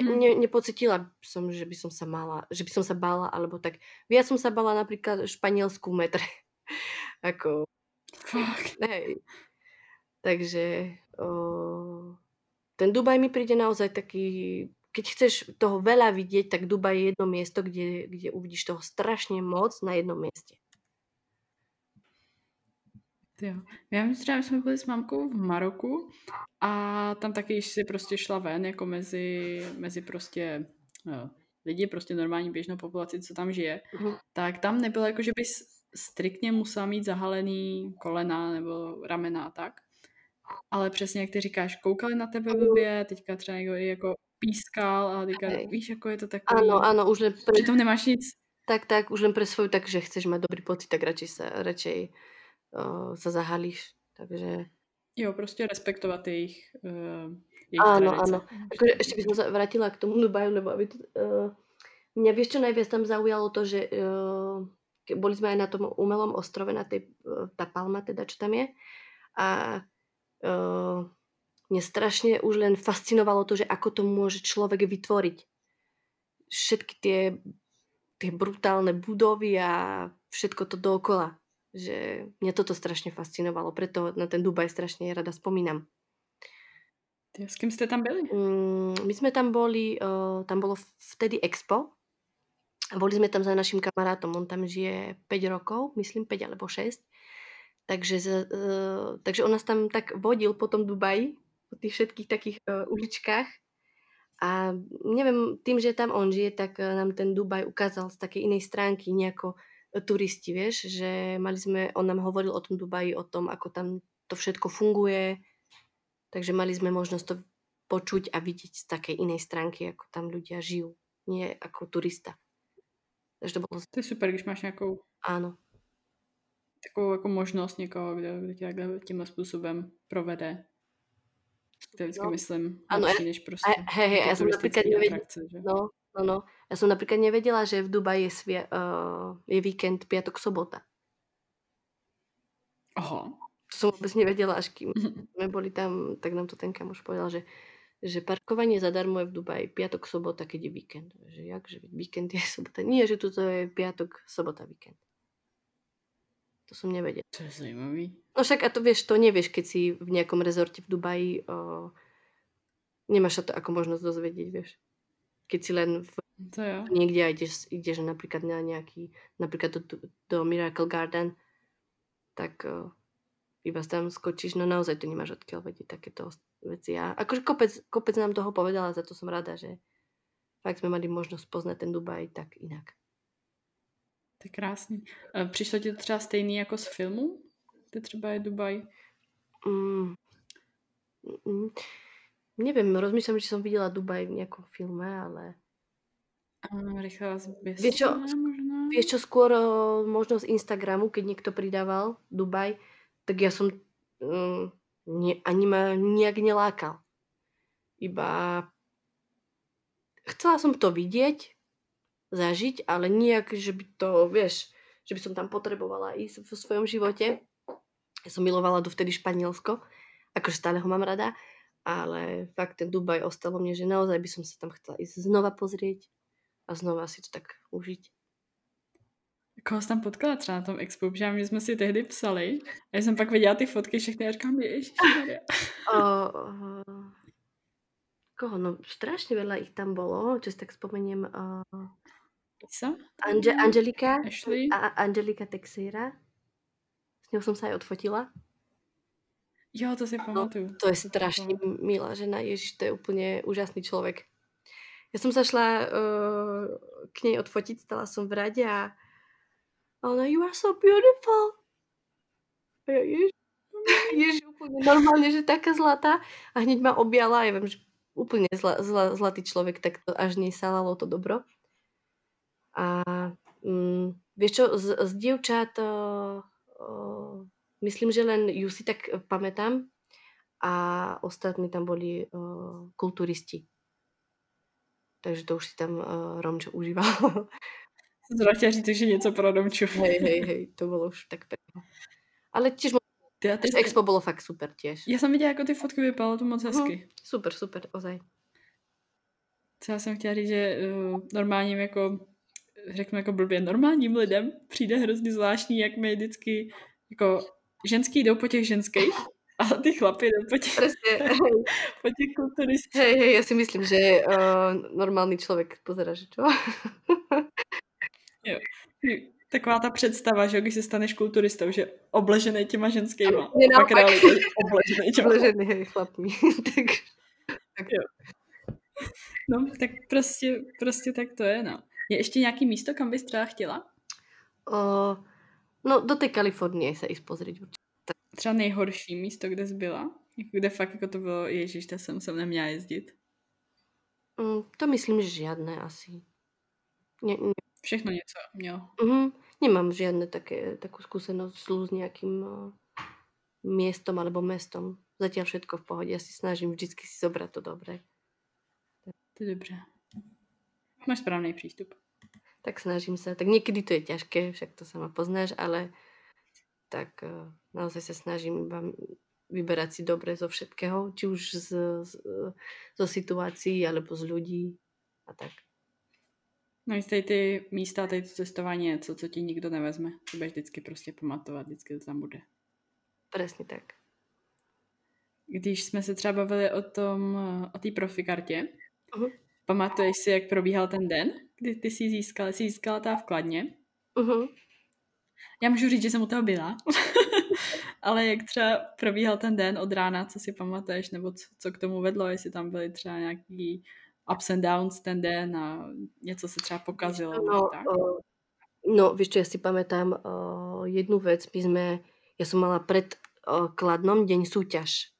Ne, ne, nepocitila som, že by som sa mala, že by som sa bála, alebo tak. Viac som sa bála napríklad španielsku metre. ako... Fakt. Hej. Takže o, ten Dubaj mi príde naozaj taký, keď chceš toho veľa vidieť, tak Dubaj je jedno miesto, kde, kde uvidíš toho strašne moc na jednom mieste. Jo. Já vím, třeba jsme byli s mamkou v Maroku a tam taky si prostě šla ven jako mezi, mezi prostě jo, lidi, prostě normální běžnou populaci, co tam žije, Mhm. tak tam nebylo jako, že bys striktně musela mít zahalený kolena nebo ramena a tak. Ale přesně jak ty říkáš, koukali na tebe blbě, teďka třeba někdo i jako pískal a teďka, Hej. víš, jako je to takový... Áno, áno, už len pre, Přitom nemáš nic, tak, tak, už len pre svoju, tak, že chceš mať dobrý pocit, tak radšej sa, radšej uh, sa zahalíš. Takže jo, prostě respektovat jejich, uh, jejich Áno, tradice. áno. Akože ešte by som sa vrátila k tomu Dubaju, lebo aby to, uh, mňa vieš čo najviac tam zaujalo to, že uh, boli sme aj na tom umelom ostrove, na tej, uh, tá palma teda, čo tam je. A uh, mne strašne už len fascinovalo to, že ako to môže človek vytvoriť. Všetky tie, tie brutálne budovy a všetko to dookola. Že mňa toto strašne fascinovalo, preto na ten Dubaj strašne rada spomínam. Ty, s kým jste tam byli? Mm, my sme tam boli, uh, tam bolo vtedy Expo. Boli sme tam za našim kamarátom, on tam žije 5 rokov, myslím 5 alebo 6. Takže, uh, takže on nás tam tak vodil po tom Dubaji, po tých všetkých takých uh, uličkách. A neviem, tým, že tam on žije, tak nám ten Dubaj ukázal z takej inej stránky nejako uh, turisti, vieš, že mali sme, on nám hovoril o tom Dubaji, o tom, ako tam to všetko funguje, Takže mali sme možnosť to počuť a vidieť z takej inej stránky, ako tam ľudia žijú. Nie ako turista. Takže to bolo... To je super, když máš nějakou Áno. takovou jako možnost někoho, kdo, kdo tě takhle tímhle způsobem provede. To je vždycky, No. myslím, Ano, lepší než prostě hej, hej, ja som napríklad turistický nevedela, atrakce, že? no, no, no. Ja som napríklad nevedela, že v Dubaji je, svie, uh, je víkend piatok, sobota. Aha. To som vôbec nevedela, až kým Mhm. sme boli tam, tak nám to ten kamoš povedal, že, že parkovanie zadarmo je v Dubaji piatok, sobota, keď je víkend. Že jak, že víkend je sobota. Nie, že tuto je piatok, sobota, víkend. To som nevedela. To je zajímavý. No však a to vieš, to nevieš, keď si v nejakom rezorte v Dubaji, o, nemáš sa to ako možnosť dozvedieť, vieš. Keď si len v, To jo. niekde a ideš, ideš napríklad na nejaký, napríklad do, do Miracle Garden, tak o, iba tam skočíš, no naozaj to nemáš odkiaľ vedieť takéto veci. A akože kopec, kopec nám toho povedala, za to som rada, že fakt sme mali možnosť poznať ten Dubaj tak inak. To je krásný. Přišlo ti to třeba stejný jako z filmu? Ty třeba je Dubaj. Mm. Mm. Neviem, rozmýšľam, či som videla Dubaj v nejakom filme, ale rychlá Vieš čo? Vieš čo, skôr o, možno z Instagramu, keď niekto pridával Dubaj, tak ja som mm, nie, ani ma nejak nelákal. Iba chcela som to vidieť, zažiť, ale nejak, že by to, vieš, že by som tam potrebovala ísť vo svojom živote. Ja som milovala dovtedy Španielsko, akože stále ho mám rada, ale fakt ten Dubaj ostalo mne, že naozaj by som sa tam chcela ísť znova pozrieť a znova si to tak užiť. Koho jsi tam potkala třeba na tom expo? Protože že jsme si tehdy psali. A já jsem pak viděla ty fotky všechny a říkám, ježišmarja. O, koho? No strašne veľa ich tam bolo, čo si tak spomeniem. O, Lisa? Ange, Angelika Ashley? a Angelika Texeira. S ňou som sa aj odfotila. Jo, to si pamatuju. To je strašne milá žena. Ježiš, to je úplne úžasný človek. Ja som sa šla uh, k nej odfotiť, stala som v rade a ona, you are so beautiful. A ja, ježiš, ježiš, úplne normálne, že taká zlatá. A hneď ma objala, ja viem, že úplne zla, zla, zlatý človek, tak to až nej salalo to dobro. A mm, vieš čo, z, z dievčat uh, uh, myslím, že len ju si tak pamätám a ostatní tam boli uh, kulturisti. Takže to už si tam uh, Romčo užíval. Zrovna říct, že něco pro Domču. hej, hej, hej, to bolo už tak pekné. Ale tiež ty jsi- Expo bolo fakt super tiež. Já jsem viděla, jako ty fotky vypadalo to moc Mhm. hezky. Super, super, ozaj. co já jsem chtěla říct, že uh, normálním jako, řeknu jako blbě, normálním lidem přijde hrozně zvláštní, jak my vždycky, jako ženský jdou po těch ženských, a ty chlapy jdou po těch, Presne. po těch kulturistách. Hej, hej, ja si myslím, že uh, normálny človek pozera, že čo? jo. Taková ta představa, že když se staneš kulturistou, že obležený těma ženskýma. Je pak realita, obležený těma obležený, hej, chlapmi. tak, tak jo. No, tak prostě, prostě tak to je, no. Je ještě nějaký místo, kam bys třeba chtěla? Uh, no, do té Kalifornie se ísť pozrieť Třeba nejhorší místo, kde jsi byla? Kde fakt jako to bylo, ježiš, to jsem sem neměla jezdit. Mm, to myslím, že žiadne asi. Ne, ne. Všechno něco mělo. Mm, nemám žiadne také, takú skúsenosť s nejakým uh, miestom alebo mestom. Zatiaľ všetko v pohode. Ja si snažím vždycky si zobrať to dobré. To je dobře. Máš správný přístup. Tak snažím sa. Tak niekedy to je ťažké, však to sama poznáš, ale tak uh, naozaj sa snažím iba vyberať si dobre zo všetkého, či už z, z, zo situácií, alebo z ľudí a tak. No jistě ty místa, tady to cestování je něco, co ti nikdo nevezme. To budeš vždycky prostě pamatovat, vždycky to tam bude. Přesně tak. Když jsme se třeba bavili o tom, o té profikartě, uh-huh. pamatuješ si, jak probíhal ten den, kdy ty jsi získala, jsi získala ta vkladně? Uh-huh. Já můžu říct, že jsem u toho byla. Ale jak třeba probíhal ten den od rána, co si pamatuješ, nebo co, co k tomu vedlo, jestli tam byly třeba nějaký ups and downs ten den a něco se třeba pokazilo. No, tak? Uh, no vieš čo, ja si pamätám uh, jednu vec. My sme, ja som mala pred uh, Kladnom deň súťaž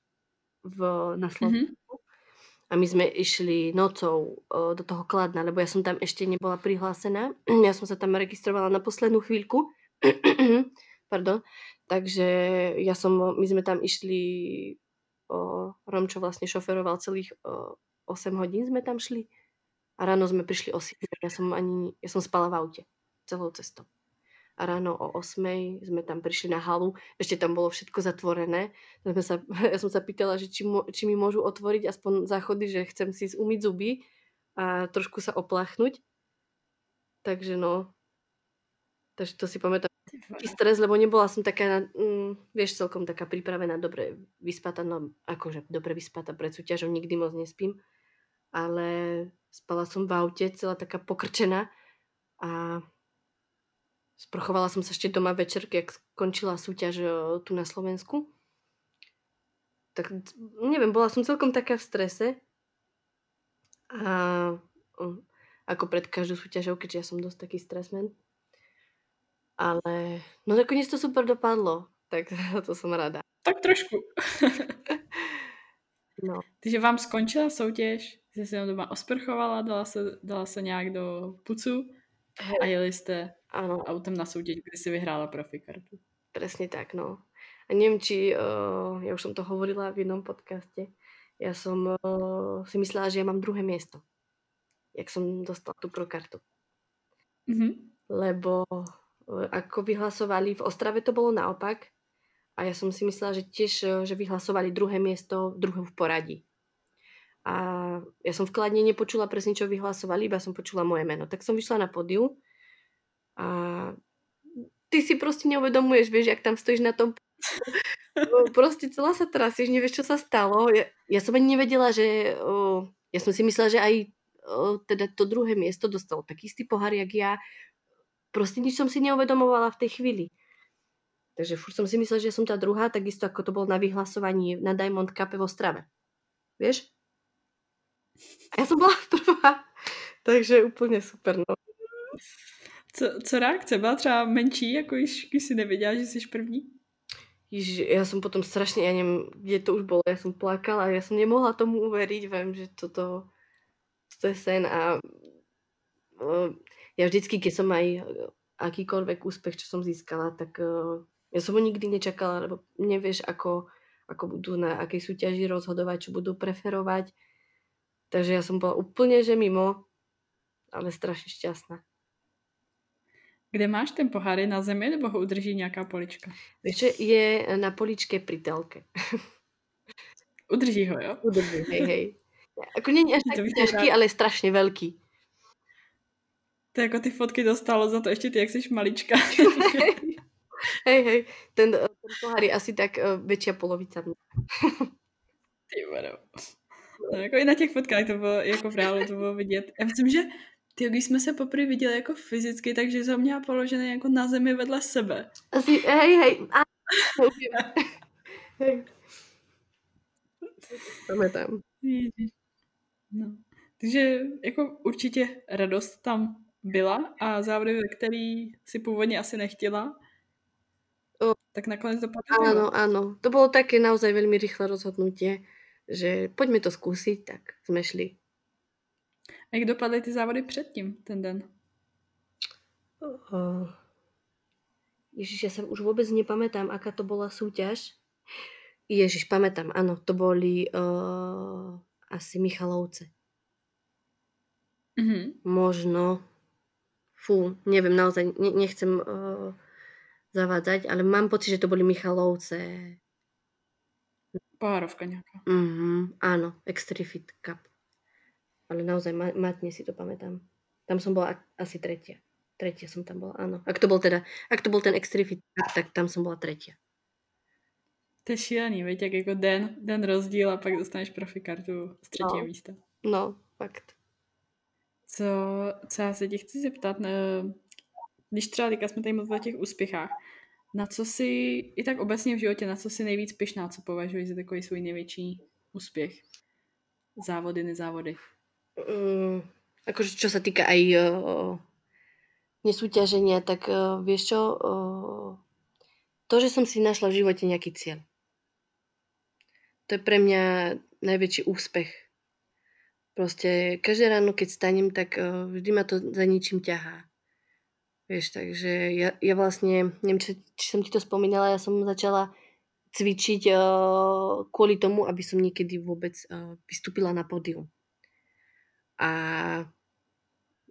v, na Slovensku. Mm-hmm. A my sme išli nocou do toho Kladna, lebo ja som tam ešte nebola prihlásená. Ja som sa tam registrovala na poslednú chvíľku. Pardon. Takže ja som, my sme tam išli, o, Romčo vlastne šoferoval celých o, 8 hodín sme tam šli a ráno sme prišli o 7. Ja som, ani, ja som spala v aute celou cestou. A ráno o 8 sme tam prišli na halu, ešte tam bolo všetko zatvorené. Sme sa, ja som sa pýtala, že či, či mi môžu otvoriť aspoň záchody, že chcem si umyť zuby a trošku sa oplachnúť. Takže no, takže to si pamätám taký stres, lebo nebola som taká, mm, vieš, celkom taká pripravená, dobre vyspatá, no akože dobre vyspatá pred súťažou, nikdy moc nespím, ale spala som v aute, celá taká pokrčená a sprchovala som sa ešte doma večer, keď skončila súťaž tu na Slovensku. Tak neviem, bola som celkom taká v strese a mm, ako pred každou súťažou, keďže ja som dosť taký stresmen. Ale no nakonec to super dopadlo, tak to jsem ráda. Tak trošku. no. Takže vám skončila soutěž, jste se doma osprchovala, dala se, dala se nějak do pucu a jeli jste ano. autem na soutěž, kdy si vyhrála profikartu. Presne tak, no. A neviem, či, uh, ja už som to hovorila v jednom podcaste, ja som uh, si myslela, že ja mám druhé miesto, jak som dostala tú prokartu. Mm-hmm. Lebo ako vyhlasovali, v Ostrave to bolo naopak a ja som si myslela, že tiež, že vyhlasovali druhé miesto, druhé v poradí. A ja som v Kladne nepočula presne, čo vyhlasovali, iba som počula moje meno. Tak som vyšla na podiu a ty si proste neuvedomuješ, vieš, jak tam stojíš na tom proste celá sa trasieš, nevieš, čo sa stalo. Ja, ja som ani nevedela, že... O, ja som si myslela, že aj o, teda to druhé miesto dostalo taký istý pohár, jak ja. Proste nič som si neuvedomovala v tej chvíli. Takže furt som si myslela, že som tá druhá, takisto ako to bolo na vyhlasovaní na Diamond Cup v Ostrave. Vieš? A ja som bola prvá. Takže úplně super, no. Co, co reakce? Byla třeba menší, jako když, když si nevěděla, že jsi první? Ježiš, ja som potom strašne, ja neviem, kde to už bolo, ja som plakala, ja som nemohla tomu uveriť, viem, že toto, to je sen a ja vždycky, keď som aj e, akýkoľvek úspech, čo som získala, tak uh, ja som ho nikdy nečakala, lebo nevieš, ako, ako budú na akej súťaži rozhodovať, čo budú preferovať. Takže ja som bola úplne, že mimo, ale strašne šťastná. Kde máš ten pohár? Je na zemi nebo ho udrží nějaká polička? Vieš, je na poličke pri telke. Udrží ho, jo? Udrží, hej, hej. Ako není až tak těžký, ale strašně velký. To jako ty fotky dostalo za to ještě ty, jak jsi malička. hej, hej, ten, ten pohár je asi tak uh, větší polovica ty vado. No, jako i na těch fotkách to bylo, jako v reálu to bylo vidět. Já myslím, že ty, když jsme se poprvé viděli jako fyzicky, takže jsem měla položené jako na zemi vedle sebe. Asi, hej, hej. A... hej. Pamatám. No. Takže jako určitě radost tam byla a závody, který si původně asi nechtěla, tak nakonec to podařilo. Áno, áno. To bolo také naozaj veľmi rýchle rozhodnutie, že poďme to skúsiť, tak sme šli. A jak dopadly ty závody předtím, ten den? Uh, Ježiš, ja sa už vôbec nepamätám, aká to bola súťaž. Ježiš, pamätám, áno, to boli uh, asi Michalovce. Mm-hmm. Možno. Fú, neviem, naozaj ne, nechcem uh, zavádzať, ale mám pocit, že to boli Michalovce. Pohárovka nejaká. Mm-hmm, áno, Extrifit Cup. Ale naozaj matne si to pamätám. Tam som bola asi tretia. Tretia som tam bola, áno. Ak to bol teda, ak to bol ten Extrifit Cup, tak tam som bola tretia. To je šílený, veď, jak jako den, den rozdíl a pak dostaneš profikartu z třetího no. místa. No, fakt. Co, co já se tě chci zeptat, když třeba teďka jsme tady mluvili o těch úspěchách, na co si, i tak obecně v životě, na co si nejvíc pyšná, co považuješ za takový svůj největší úspěch? Závody, nezávody. Um, akože čo sa týka aj uh, nesúťaženia, tak uh, vieš čo, uh, to, že som si našla v živote nejaký cieľ. To je pre mňa najväčší úspech. Proste každé ráno, keď stanem, tak uh, vždy ma to za ničím ťahá. Vieš, takže ja, ja vlastne, neviem, či, či som ti to spomínala, ja som začala cvičiť uh, kvôli tomu, aby som niekedy vôbec uh, vystúpila na pódium. A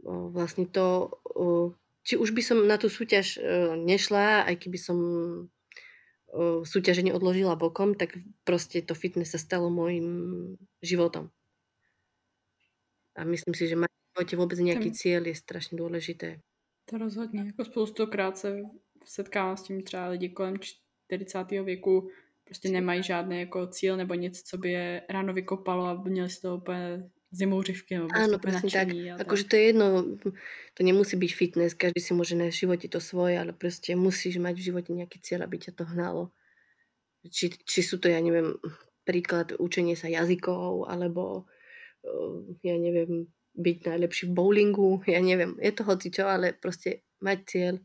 uh, vlastne to, uh, či už by som na tú súťaž uh, nešla, aj keby som uh, súťaženie odložila bokom, tak proste to fitness sa stalo môjim životom. A myslím si, že mať v živote vôbec nejaký cieľ je strašne dôležité. To rozhodně. Jako spoustokrát se setkávám s tím třeba lidi kolem 40. věku prostě nemají žádný jako cíl nebo nic, co by je ráno vykopalo a měli z toho úplně zimouřivky nebo prostě Áno, presne tak. Akože to je jedno, to nemusí byť fitness, každý si môže nájsť v živote to svoje, ale proste musíš mať v živote nejaký cieľ, aby ťa to hnalo. Či, či sú to, ja neviem, príklad učenie sa jazykov, alebo ja neviem, byť najlepší v bowlingu, ja neviem, je to hocičo, ale prostě mať cieľ.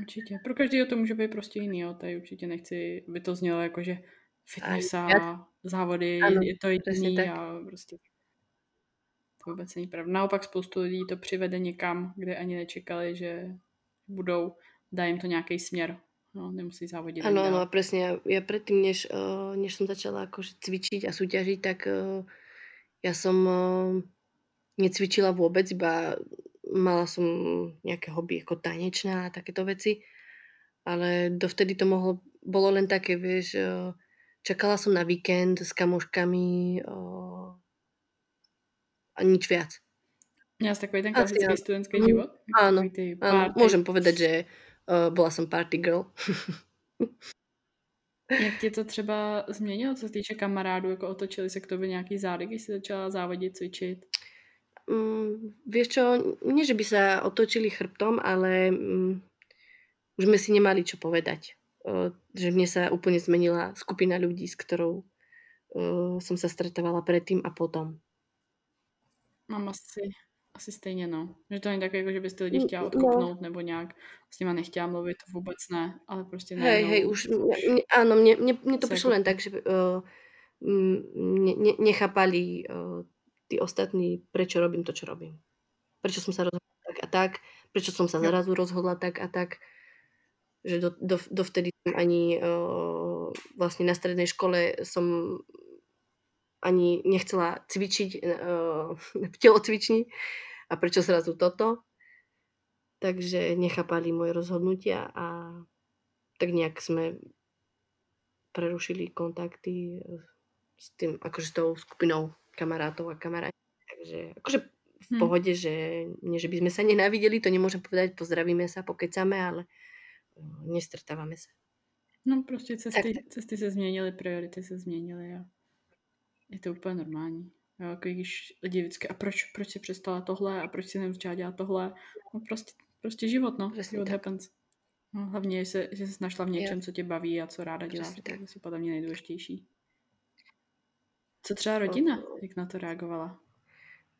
Určitě. Pro každého to může být prostě jiný, jo. Tady určitě nechci, by to znělo jako, že fitness a já... závody ano, je to jediný a prostě to vůbec není pravda. Naopak spoustu lidí to přivede někam, kde ani nečekali, že budou, dá jim to nějaký směr. No, nemusí závodit. Ano, ano, presne. Ja, ja predtým, než, uh, než som začala akože cvičiť a súťažiť, tak uh, ja som uh, necvičila vôbec, iba mala som nejaké hobby ako tanečná a takéto veci, ale dovtedy to mohlo, bolo len také, vieš, uh, čakala som na víkend s kamoškami uh, a nič viac. Měla jsi takový ten klasický studentský mm, život? Áno, áno, môžem povedať, že uh, bola som party girl. Jak ti to třeba změnilo, co se týče kamarádů, jako otočili se k tobě nějaký zády, když jsi začala závodit, cvičit? Mm, vieš čo, nie, že by sa otočili chrbtom, ale mm, už sme si nemali čo povedať. Uh, že mne sa úplne zmenila skupina ľudí, s ktorou uh, som sa stretávala predtým a potom. Mám asi asi stejně, no. Že to není tak, jako, že bys ty lidi chtěla no. odkopnout no. nebo nějak s nima nechtěla mluvit, to vůbec ne, ale prostě ne. Hej, hej, už, mě, áno, mne, mne, mne to prišlo jako... len tak, že uh, ne, ne, nechápali uh, tí ostatní, prečo robím to, čo robím. Prečo som sa rozhodla tak a tak, prečo som sa zarazu rozhodla tak a tak, že do, do, dovtedy som ani uh, vlastne na strednej škole som ani nechcela cvičiť uh, v telocvični a prečo zrazu toto. Takže nechápali moje rozhodnutia a tak nejak sme prerušili kontakty s tým, akože s tou skupinou kamarátov a kamarátov. Takže akože v hmm. pohode, že nie, že by sme sa nenávideli, to nemôžem povedať, pozdravíme sa, pokecáme, ale nestretávame sa. No prostě cesty, tak. cesty se změnily, priority se změnily a je to úplně normální. Jo, jako když lidi vždycky, a proč, proč si přestala tohle a proč si nemusela dělat tohle? No prostě, prostě život, no. Přesně život tak. happens. No, hlavně, že, že jsi našla v něčem, co tě baví a co ráda děláš. To je asi podle mě nejdůležitější. Co třeba rodina, jak na to reagovala?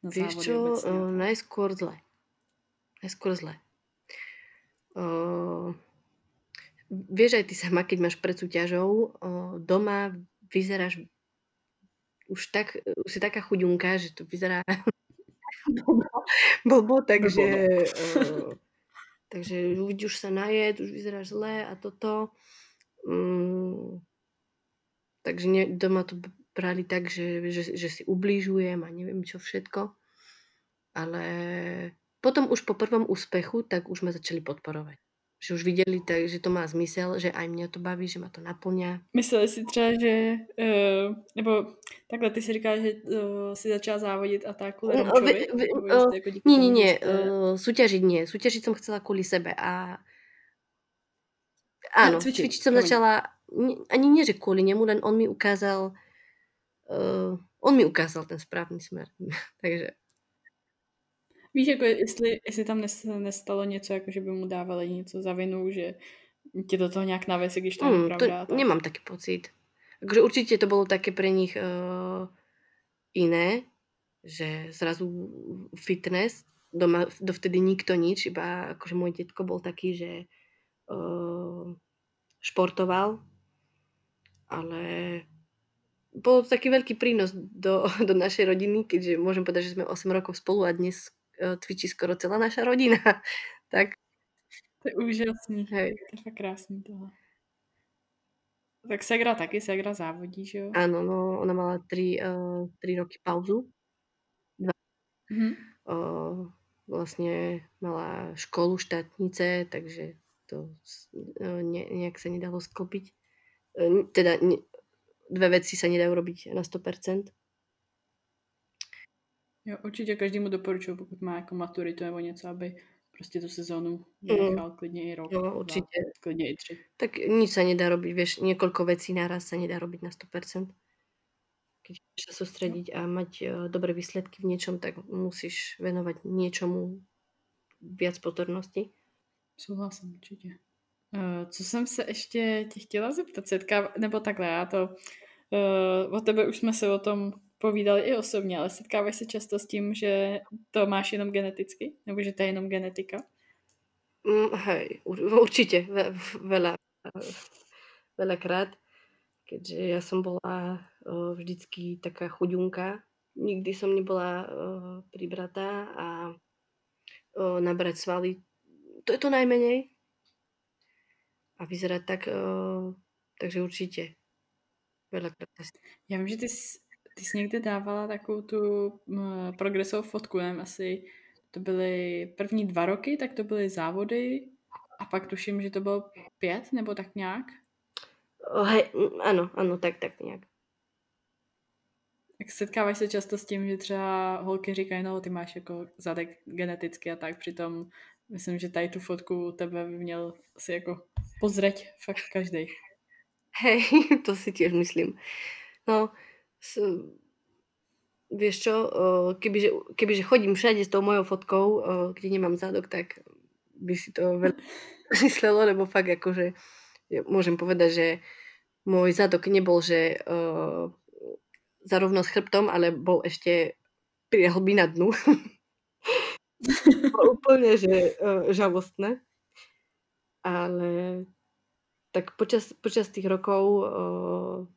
Na Víš čo, uh, najskôr zle. Najskôr zle. Uh, vieš aj ty sama, keď máš pred súťažou, uh, doma vyzeráš už tak, už si taká chudunka, že to vyzerá blbo, takže, uh, takže už sa najet, už vyzeráš zle a toto. Um, takže ne, doma to brali tak, že, že, že si ubližujem a neviem čo všetko. Ale potom už po prvom úspechu, tak už ma začali podporovať že už viděli, tak, že to má zmysel, že aj mě to baví, že ma to naplňá. Mysleli si třeba, že, uh, nebo takhle ty si říkáš, že uh, si začala závodit a tak kvůli no, vy, vy, uh, jako nie, nie, uh, súťažiť nie. Súťažiť som chcela kvôli sebe a áno, cvičiť, cvičiť som začala, ani nie, že kvôli nemu, len on mi ukázal, uh, on mi ukázal ten správný smer. Takže Víš, jako jestli, jestli tam nestalo něco, jako že by mu dávali něco za vinu, že tě do toho nějak navese, když to mm, je pravda. To nemám taký pocit. Takže určitě to bylo také pre nich uh, iné, že zrazu fitness, doma dovtedy nikto nič, iba akože môj detko bol taký, že uh, športoval, ale bol to taký veľký prínos do, do našej rodiny, keďže môžem povedať, že sme 8 rokov spolu a dnes cvičí skoro celá naša rodina. tak. To je úžasný. Hej. To je fakt krásný tohle. Tak Segra taky, Segra závodí, že jo? Áno, no ona mala tri, uh, tri roky pauzu. Dva. Mm-hmm. Uh, vlastne mala školu štátnice, takže to uh, ne, nejak sa nedalo sklopiť. Uh, teda ne, dve veci sa nedajú robiť na 100%. Jo, určitě každému doporučuji, pokud má jako maturitu nebo něco, aby prostě tu sezónu nechal mm. klidně i rok. Jo, určitě. Dva, klidně i tři. Tak nic sa nedá robiť, vieš, niekoľko vecí naraz sa nedá robiť na 100%. Keď chceš sa sústrediť a mať uh, dobré výsledky v niečom, tak musíš venovať niečomu viac pozornosti. Souhlasím určitě. Uh, co jsem se ještě tě chtěla zeptat, Setka, nebo takhle, já to, uh, o tebe už jsme se o tom povídali i osobně, ale setkáváš se často s tím, že to máš jenom geneticky? Nebo že to je jenom genetika? Mm, hej, určite, ve, veľa, veľakrát, keďže ja som bola uh, vždycky taká chudunka, nikdy som nebola uh, pribratá a uh, nabrať svaly, to je to najmenej. A vyzerať tak, uh, takže určite. Veľakrát. Já vím, že ty jsi ty jsi někde dávala takovou tu progresovou fotku, nevím, asi to byly první dva roky, tak to byly závody a pak tuším, že to bylo pět nebo tak nějak. Oh, hej, ano, ano, tak, tak nějak. Tak setkáváš se často s tím, že třeba holky říkají, no ty máš jako zadek geneticky a tak, přitom myslím, že tady tu fotku tebe by měl asi jako pozreť fakt každý. Hej, to si tiež myslím. No, s, vieš čo, kebyže, kebyže chodím všade s tou mojou fotkou, kde nemám zadok, tak by si to veľa myslelo, lebo fakt akože môžem povedať, že môj zadok nebol, že uh, zarovno s chrbtom, ale bol ešte pri na dnu. úplne, že uh, žalostné. Ale tak počas, počas tých rokov uh,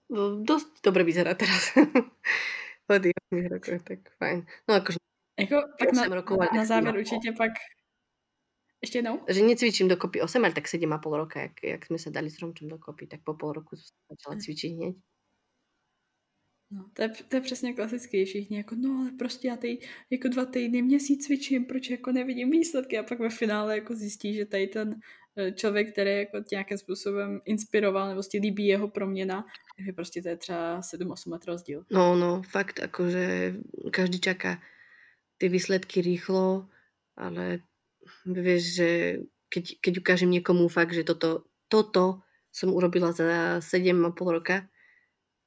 No, dosť dobre vyzerá teraz. tých rokoch, tak fajn. No akože... Jako, tak na, rokov, na závěr určitě pak... Ještě jednou? Že necvičím dokopy 8, ale tak 7,5 roka, jak, jak sme sa dali s Romčom dokopy, tak po pol roku som začala cvičiť hneď. No, to je, to je přesně klasický, všichni jako, no ale prostě já tady jako dva týdny, měsíc cvičím, proč jako nevidím výsledky a pak ve finále jako zjistí, že tady ten eh, člověk, který jako nějakým způsobem inspiroval nebo si líbí jeho proměna, takže prostě to je třeba 7-8 let rozdíl. No, no, fakt, akože každý čaká ty výsledky rýchlo, ale vieš, že keď, keď ukážem niekomu fakt, že toto, toto som urobila za 7,5 roka,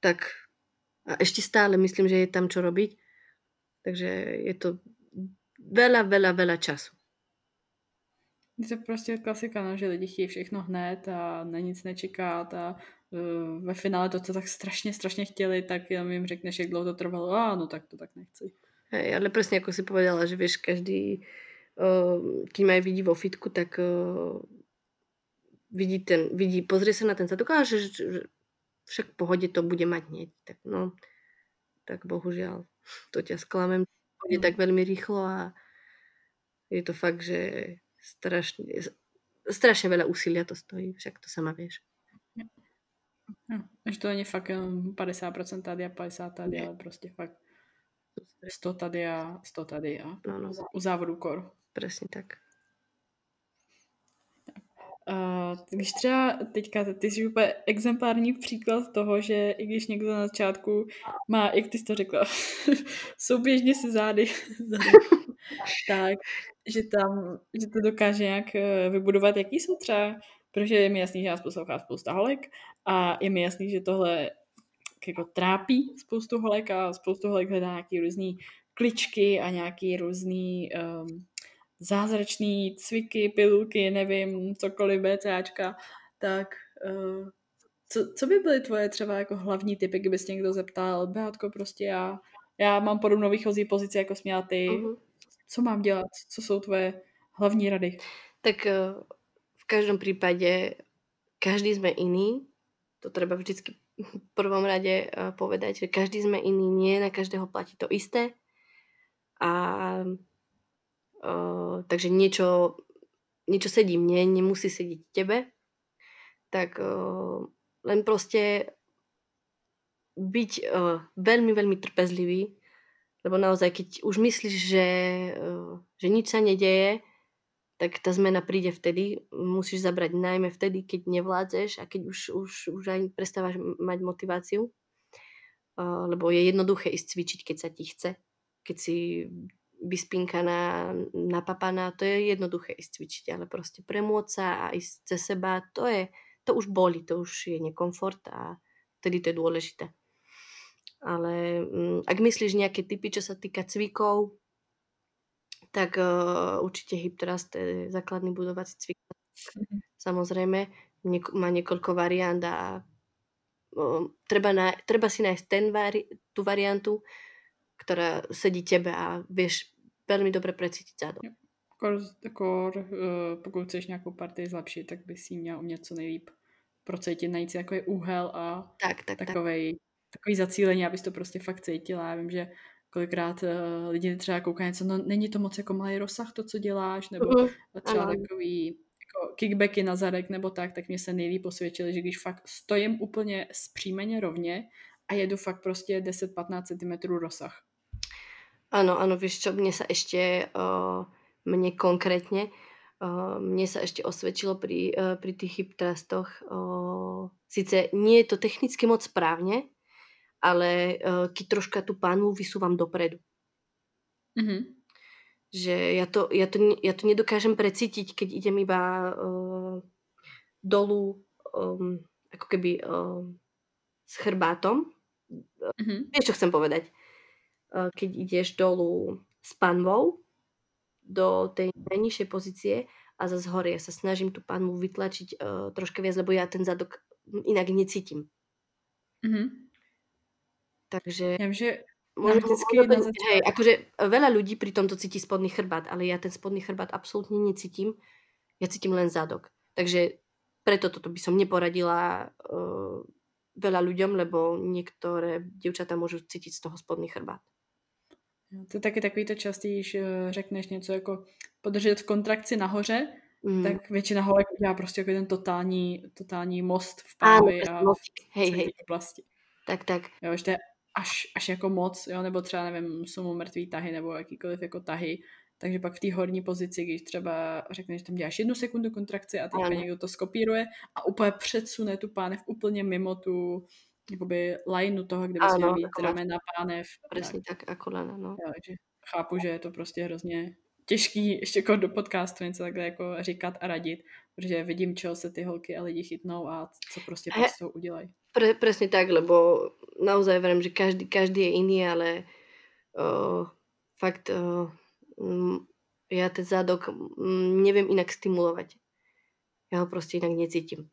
tak a ešte stále myslím, že je tam čo robiť. Takže je to veľa, veľa, veľa času. Je to prostě klasika, no, že lidi chtějí všechno hned a na nic nečekat a ve finále to, co tak strašně, strašně chtěli, tak jenom jim řekneš, jak dlouho to trvalo, a no tak to tak nechci. Hej, ale presne ako si povedala, že vieš, každý, uh, keď ma vidí vo fitku, tak uh, vidí, ten, vidí, pozrie sa na ten zadok a že, že však v pohode to bude mať hneď. Tak no, tak bohužiaľ, to ťa sklamem. Je tak veľmi rýchlo a je to fakt, že strašne, strašne veľa úsilia to stojí, však to sama vieš. No, že to není fakt jenom 50% tady a 50 tady, ale prostě fakt 100 tady a 100 tady a no, no. u závodu kor. Presne tak. Uh, když třeba teďka, ty jsi úplně exemplární příklad toho, že i když někdo na začátku má, jak ty jsi to řekla, souběžně se zády, zády tak, že tam, že to dokáže nějak eh, vybudovat, jaký jsou třeba, protože je mi jasný, že nás poslouchá spousta holek a je mi jasný, že tohle jako trápí spoustu holek a spoustu holek hledá nějaký různý kličky a nějaký různý um, zázračný cviky, pilulky, nevím, cokoliv, BCAčka, tak uh, co, co by byly tvoje třeba jako hlavní typy, kdyby se někdo zeptal, Beatko, prostě já, já mám podobnou výchozí pozici, jako směla ty, uh-huh. co mám dělat, co jsou tvoje hlavní rady? Tak uh, v každom prípade každý sme iný, to treba vždycky v prvom rade uh, povedať, že každý sme iný, nie na každého platí to isté. A uh, takže niečo, niečo sedí mne, nemusí sedieť tebe, tak uh, len proste byť uh, veľmi, veľmi trpezlivý, lebo naozaj, keď už myslíš, že, uh, že nič sa nedeje, tak tá zmena príde vtedy. Musíš zabrať najmä vtedy, keď nevládzeš a keď už, už, už aj prestávaš mať motiváciu. Uh, lebo je jednoduché ísť cvičiť, keď sa ti chce. Keď si vyspinkaná, napapaná, to je jednoduché ísť cvičiť, ale proste premôcť sa a ísť cez seba, to je, to už boli, to už je nekomfort a vtedy to je dôležité. Ale um, ak myslíš nejaké typy, čo sa týka cvikov, tak uh, určite hip thrust, to je základný budovací cvik. Mm-hmm. Samozrejme, niek- má niekoľko variant a uh, treba, na, treba si nájsť ten vari- tú variantu, ktorá sedí tebe a vieš velmi dobře precítit zádo. Kor, kor, uh, pokud chceš nějakou partii zlepšit, tak bys si měl umět co nejlíp procítit, najít si takový úhel a tak, tak, takovej, tak. takový zacílení, abys to prostě fakt cítila. Já vím, že kolikrát uh, lidi třeba koukají něco, no není to moc jako malý rozsah to, co děláš, nebo uh-huh. třeba ano. takový jako kickbacky na zadek nebo tak, tak mě se nejlíp posvědčili, že když fakt stojím úplně zpřímeně rovně a jedu fakt prostě 10-15 cm rozsah. Áno, áno, vieš čo, mne sa ešte, uh, mne konkrétne, uh, mne sa ešte osvedčilo pri, uh, pri tých hip trustoch, uh, síce nie je to technicky moc správne, ale uh, keď troška tú pánu vysúvam dopredu. Mm-hmm. Že ja to, ja, to, ja to nedokážem precítiť, keď idem iba uh, dolu um, ako keby uh, s chrbátom. Mm-hmm. Vieš, čo chcem povedať? Eh, keď ideš dolu s panvou do tej najnižšej pozície a zase hore ja sa snažím tú panvu vytlačiť uh, troška viac, lebo ja ten zadok inak necítim. Mm-hmm. Takže... Ja viem, že Môžem, môžem, na hej, akože veľa ľudí pri tomto cíti spodný chrbát, ale ja ten spodný chrbát absolútne necítim. Ja cítim len zadok. Takže preto toto by som neporadila uh, veľa ľuďom, lebo niektoré dievčatá môžu cítiť z toho spodný chrbát. To je taky takový to častý, když eh, řekneš něco jako podržet v kontrakci nahoře, mm. tak většina holek udělá prostě jako ten totální, totální most v pánvi a v hej, hej. oblasti. Tak, tak. Jo, že to je až, až jako moc, jo, nebo třeba, nevím, jsou mrtvý tahy nebo jakýkoliv jako tahy, takže pak v té horní pozici, když třeba řekneš, že tam děláš jednu sekundu kontrakce a teďka někdo to skopíruje a úplně předsune tu pánev úplně mimo tu jakoby lineu toho, kde bys měl mít ramena, pánev. Přesně tak, tak jako lena, no. Jo, takže chápu, že je to prostě hrozně těžký ještě jako do podcastu něco takhle jako říkat a radit, protože vidím, čeho se ty holky a lidi chytnou a co prostě s tou udělají. Pre, presne tak, lebo naozaj verím, že každý, každý je iný, ale uh, fakt uh, ja ten zádok um, neviem inak stimulovať. Ja ho prostě inak necítim.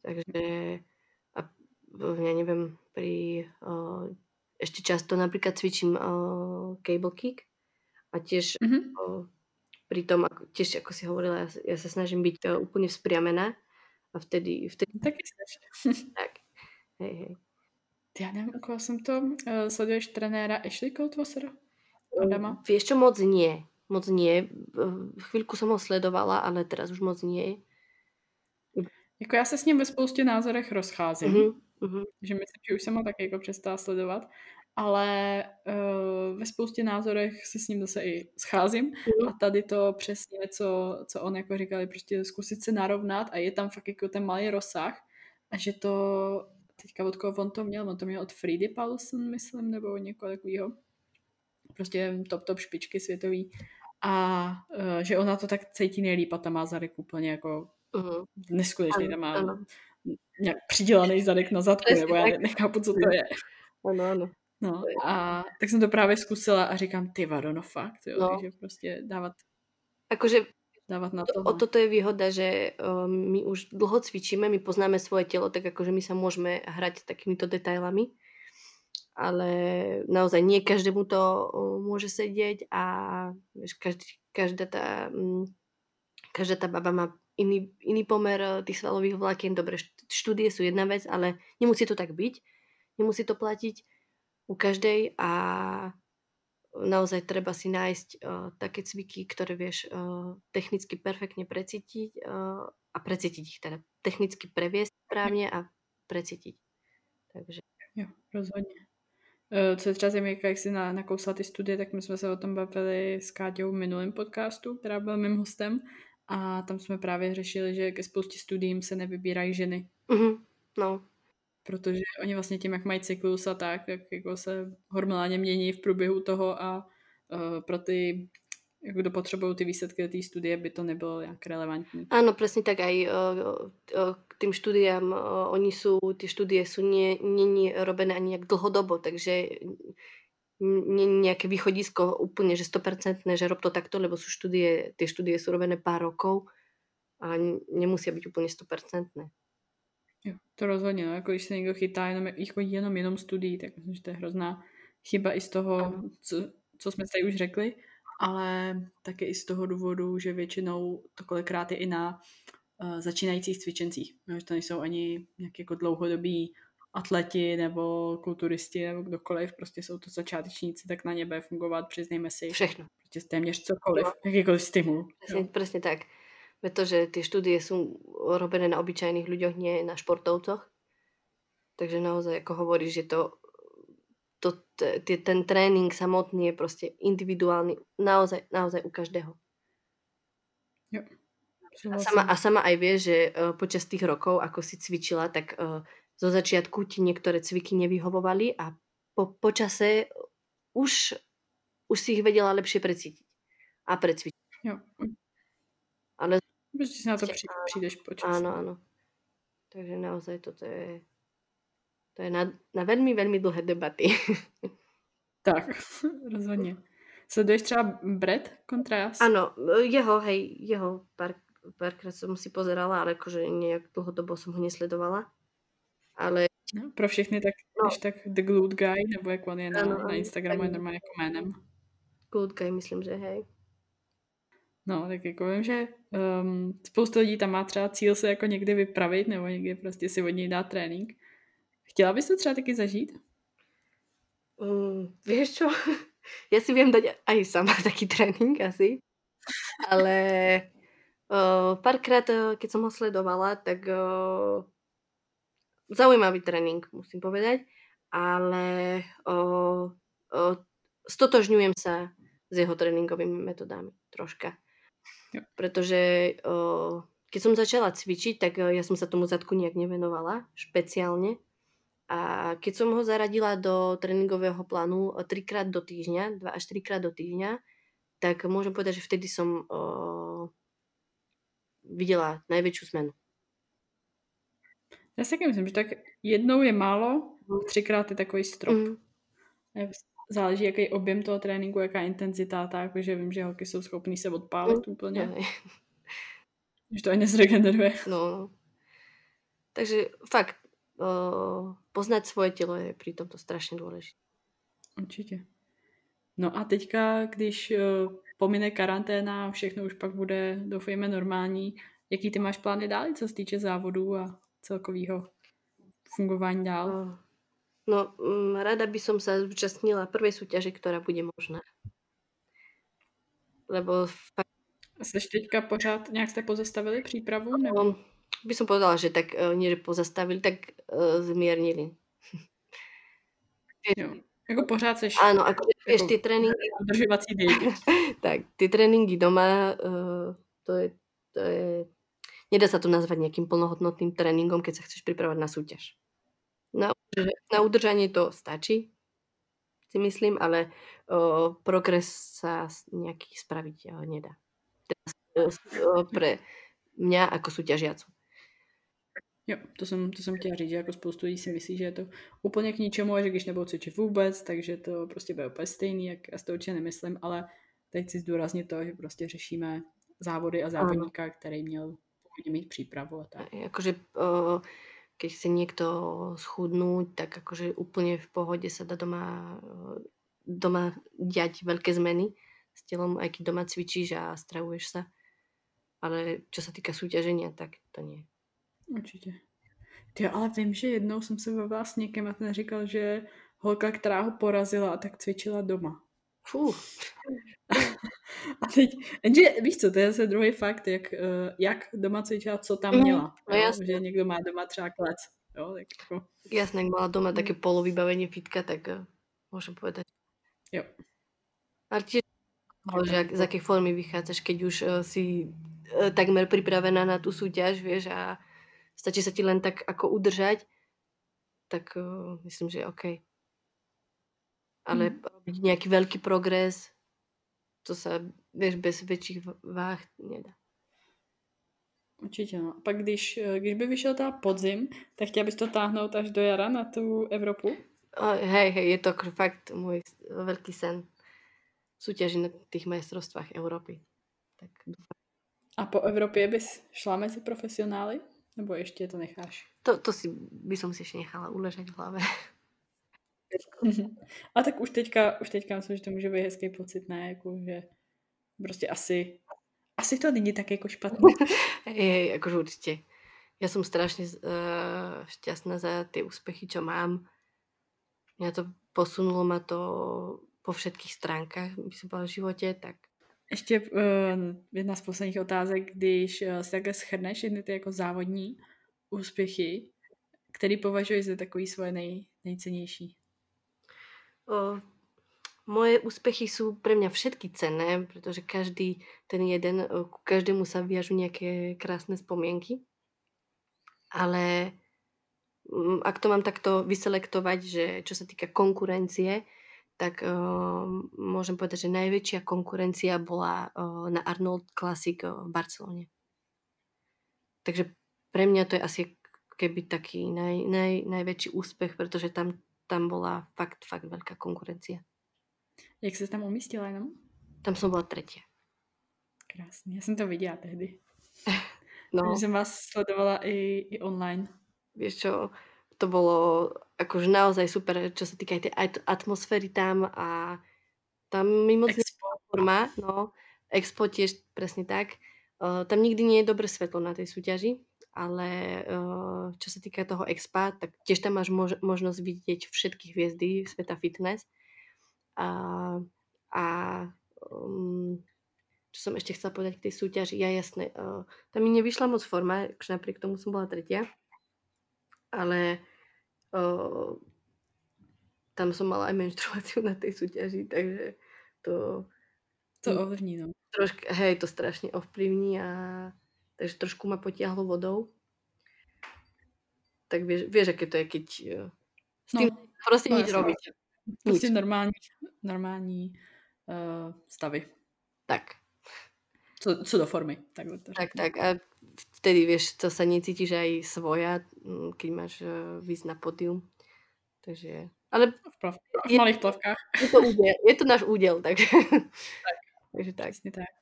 Takže a ja neviem, pri uh, ešte často napríklad cvičím uh, cable kick a tiež mm-hmm. uh, pri tom, ako, tiež ako si hovorila, ja, ja sa snažím byť uh, úplne vzpriamená a vtedy... vtedy Taky tak, hej, hej. Já nevím, koho jsem to. Uh, sleduješ trenéra Ashley Coldwassera? Adama? Vieš čo, moc nie. Moc nie. Chvíľku som ho sledovala, ale teraz už moc nie. Jako já se s ním ve spoustě názorech rozcházím. Uh-huh, uh-huh. Že myslím, že už jsem ho taky jako přestala sledovat. Ale uh, ve spoustě názorech se s ním zase i scházím. Uh-huh. A tady to přesně, co, co on jako říkal, je prostě zkusit se narovnat a je tam fakt jako ten malý rozsah. A že to teďka od koho on to měl, on to měl od Fridy Paulson, myslím, nebo někoho takového. Prostě top, top špičky světový. A uh, že ona to tak cítí nejlíp a ta má zadek úplně jako uh-huh. neskutečný, tam má ano. nějak přidělaný zadek na zadku, nebo já nechápu, co to je. Ano, ano. No a tak jsem to právě zkusila a říkám, ty vado, no fakt, jo, no. takže prostě dávat Akože dávať na to. O toto je výhoda, že my už dlho cvičíme, my poznáme svoje telo, tak akože my sa môžeme hrať takýmito detailami, ale naozaj nie každému to môže sedieť a vieš, každý, každá tá mm, každá tá baba má iný, iný pomer tých svalových vlákien. Dobre, štúdie sú jedna vec, ale nemusí to tak byť. Nemusí to platiť u každej a naozaj treba si nájsť uh, také cviky, ktoré vieš uh, technicky perfektne precítiť uh, a precítiť ich teda. Technicky previesť správne a precítiť. Takže. Jo, rozhodně. Uh, co je třeba zajímavé, jak jsi na, nakousla ty studie, tak my jsme se o tom bavili s Káťou v minulém podcastu, která byl mým hostem a tam jsme právě řešili, že ke spoustě studiím se nevybírají ženy. Mm-hmm. No, protože oni vlastně tím, jak mají cyklus a tak, jak jako se hormonálně mění v průběhu toho a uh, pro ty kdo potřebují ty výsledky té studie, by to nebylo nějak relevantní. Ano, přesně tak aj uh, uh, k tým studiám, uh, oni jsou, ty studie jsou nie robené ani jak dlhodobo, takže není nějaké východisko úplně, že 100% že rob to takto, lebo jsou studie, ty studie jsou robené pár rokov a nemusí být úplně 100%. Jo, to rozhodně, no, jako když se někdo chytá jenom, jako jenom, jenom studií, tak myslím, že to je hrozná chyba i z toho, co, co jsme tady už řekli, ale také i z toho důvodu, že většinou to kolikrát je i na uh, začínajících cvičencích, no, že to nejsou ani nějak jako dlouhodobí atleti nebo kulturisti nebo kdokoliv, prostě jsou to začátečníci, tak na ně bude fungovat, přiznejme si. Všechno. Prostě téměř cokoliv, no. jakýkoliv stimul. Přesně, přesně tak pretože tie štúdie sú robené na obyčajných ľuďoch, nie na športovcoch. Takže naozaj, ako hovoríš, že to, to, t- ten trénink samotný je proste individuálny naozaj, naozaj u každého. Jo. A sama, a sama aj vie, že uh, počas tých rokov, ako si cvičila, tak uh, zo začiatku ti niektoré cviky nevyhovovali a po, počase už, už si ich vedela lepšie precítiť a precvičiť. Jo. Ale Prostě si na to při, přijdeš počas. Áno, áno. Takže naozaj toto je, to je na, na velmi, velmi dlhé debaty. tak, rozhodně. Sleduješ třeba Brett Contrast? Ano, jeho, hej, jeho pár, párkrát som si pozerala, ale akože nejak dlhodobo som ho nesledovala. Ale... No, pro všechny tak, no. tak The Glued Guy, nebo jak on je na, ano, na Instagramu, je normálně jako jménem. Glued Guy, myslím, že hej. No, tak jako vím, že um, spoustu lidí tam má třeba cíl se jako někdy vypravit nebo někdy prostě si od něj dát trénink. Chtěla bys to třeba taky zažít? Um, vieš čo? Ja si viem dať aj sama taký trénink asi. Ale uh, párkrát, keď som ho sledovala, tak uh, zaujímavý trénink, musím povedať. Ale uh, uh, stotožňujem sa s jeho tréninkovými metodami troška. Jo. Pretože o, keď som začala cvičiť, tak ja som sa tomu zadku nejak nevenovala špeciálne. A keď som ho zaradila do tréningového plánu trikrát do týždňa, dva až trikrát do týždňa, tak môžem povedať, že vtedy som o, viděla největší změnu. Já si taky myslím, že tak jednou je málo, mm. třikrát je takový strop. Mm. Záleží, jaký objem toho tréninku, jaká intenzita, tak, že vím, že holky jsou schopný se odpálit mm. úplně. Ne. Že to ani nezregeneruje. No, no. Takže fakt, uh, poznat svoje tělo je při tomto strašně důležité. Určitě. No a teďka, když uh, pomine karanténa, všechno už pak bude, doufejme, normální. Jaký ty máš plány dál, co se týče závodů a celkového fungování dál? No, mm, rada by som sa zúčastnila prvej súťaže, ktorá bude možná. Lebo fakt... Jsi teďka pořád, nějak jste pozastavili přípravu? Nebo? No, by som povedala, že tak uh, nie, že pozastavili, tak uh, zmiernili. jo. Jako pořád seš... Ano, jako, jako ty tréninky... Udržovací diety. tak, ty tréninky doma, uh, to je, to je... Nedá sa to nazvať nejakým plnohodnotným tréningom, keď sa chceš pripravať na súťaž. Na, na udržanie to stačí, si myslím, ale uh, progres sa nejaký spraviť uh, nedá. Teraz, uh, pre mňa ako súťažiacu. Jo, to jsem, to jsem chtěla říct, že jako spoustu lidí si myslí, že je to úplně k ničemu a že když nebudou cvičit vůbec, takže to prostě bude úplně stejný, jak já si to určitě nemyslím, ale teď chci zdůraznit to, že prostě řešíme závody a závodníka, ano. který měl mít přípravu a tak. Jakože uh, keď chce někdo schudnout, tak jakože úplně v pohodě se dá doma, doma dělat velké změny s tělom, aj keď doma cvičíš a stravuješ se. Ale čo se týká soutěžení, tak to nie. Určitě. Ty, ale vím, že jednou jsem se bavila s někým a ten říkal, že holka, která ho porazila, tak cvičila doma. Fuh. A teď, jenže víš co, to je zase druhý fakt, jak, eh, jak doma cvičila, co tam mhm, měla. Mm, no jasně. Že někdo má doma třeba klec. Jo, tak jako... Jasně, jak mala doma také polovybavení fitka, tak uh, můžu povedať. Jo. A tiež, že jak, z jaké formy vychádzaš, keď už uh, si uh, takmer pripravená na tu súťaž, vieš, a stačí sa ti len tak ako udržať, tak uh, myslím, že je OK. Ale hmm. robiť nejaký veľký progres, to se, vieš, bez větších váh nedá. Určitě, no. A pak když, eh, když by vyšel ta podzim, tak chtěla bys to táhnout až do jara na tu Evropu? O, hej, hej, je to fakt můj velký sen. Súťaži na těch majstrovstvách Evropy. Tak A po Evropě bys šla mezi profesionály? Nebo ještě to necháš? To, to si, by som si ještě nechala uležet v hlavě. A tak už teďka, už teďka myslím, že to může být hezký pocit, ne? Jako, že prostě asi, asi to není tak jako špatný. je, jakože určitě. Já jsem strašně uh, šťastná za ty úspěchy, čo mám. Mě to posunulo ma to po všetkých stránkách, by som povedala v životě, tak ještě uh, jedna z posledních otázek, když uh, si takhle schrneš všechny ty jako závodní úspěchy, který považuješ za takový svoje nej, nejcennější? Moje úspěchy jsou pro mě všetky cenné, protože každý ten jeden, ku každému sa viažu nějaké krásné spomienky. Ale mm, ak to mám takto vyselektovať, že čo sa týka konkurencie, tak uh, môžem povedať, že najväčšia konkurencia bola uh, na Arnold Classic v Barcelone. Takže pre mňa to je asi keby taký naj, naj, najväčší úspech, pretože tam tam byla fakt, fakt velká konkurence. Jak se tam umístila jenom? Tam jsem byla třetí. Krásně, já jsem to viděla tehdy. no. Že jsem vás sledovala i, i online. Víš čo, to bylo akože naozaj super, čo se týká té atmosféry tam a tam mimozemská forma, no, expo tiež presne tak. Uh, tam nikdy nie je dobré svetlo na tej súťaži, ale uh, čo sa týka toho expa, tak tiež tam máš mož- možnosť vidieť všetky hviezdy sveta fitness. A, a um, čo som ešte chcela povedať k tej súťaži, ja jasné, uh, tam mi nevyšla moc forma, akože napriek tomu som bola tretia, ale uh, tam som mala aj menštruáciu na tej súťaži, takže to To ovlivní, no. Troška, hej, to strašně ovplyvní a takže trošku ma potiahlo vodou. Tak vieš, vieš aké to je, keď uh, s tým no, prostě no, nič robíte. Prostě normální, normální uh, stavy. Tak. Co, co do formy. Tak, to tak, tak. A vtedy, vieš, to sa necítiš aj svoja, mm, keď máš uh, na podium. Takže... Ale v, plav, v malých plavkách. Je to, úděl, je to náš úděl, tak. tak. takže tak. Přesně tak.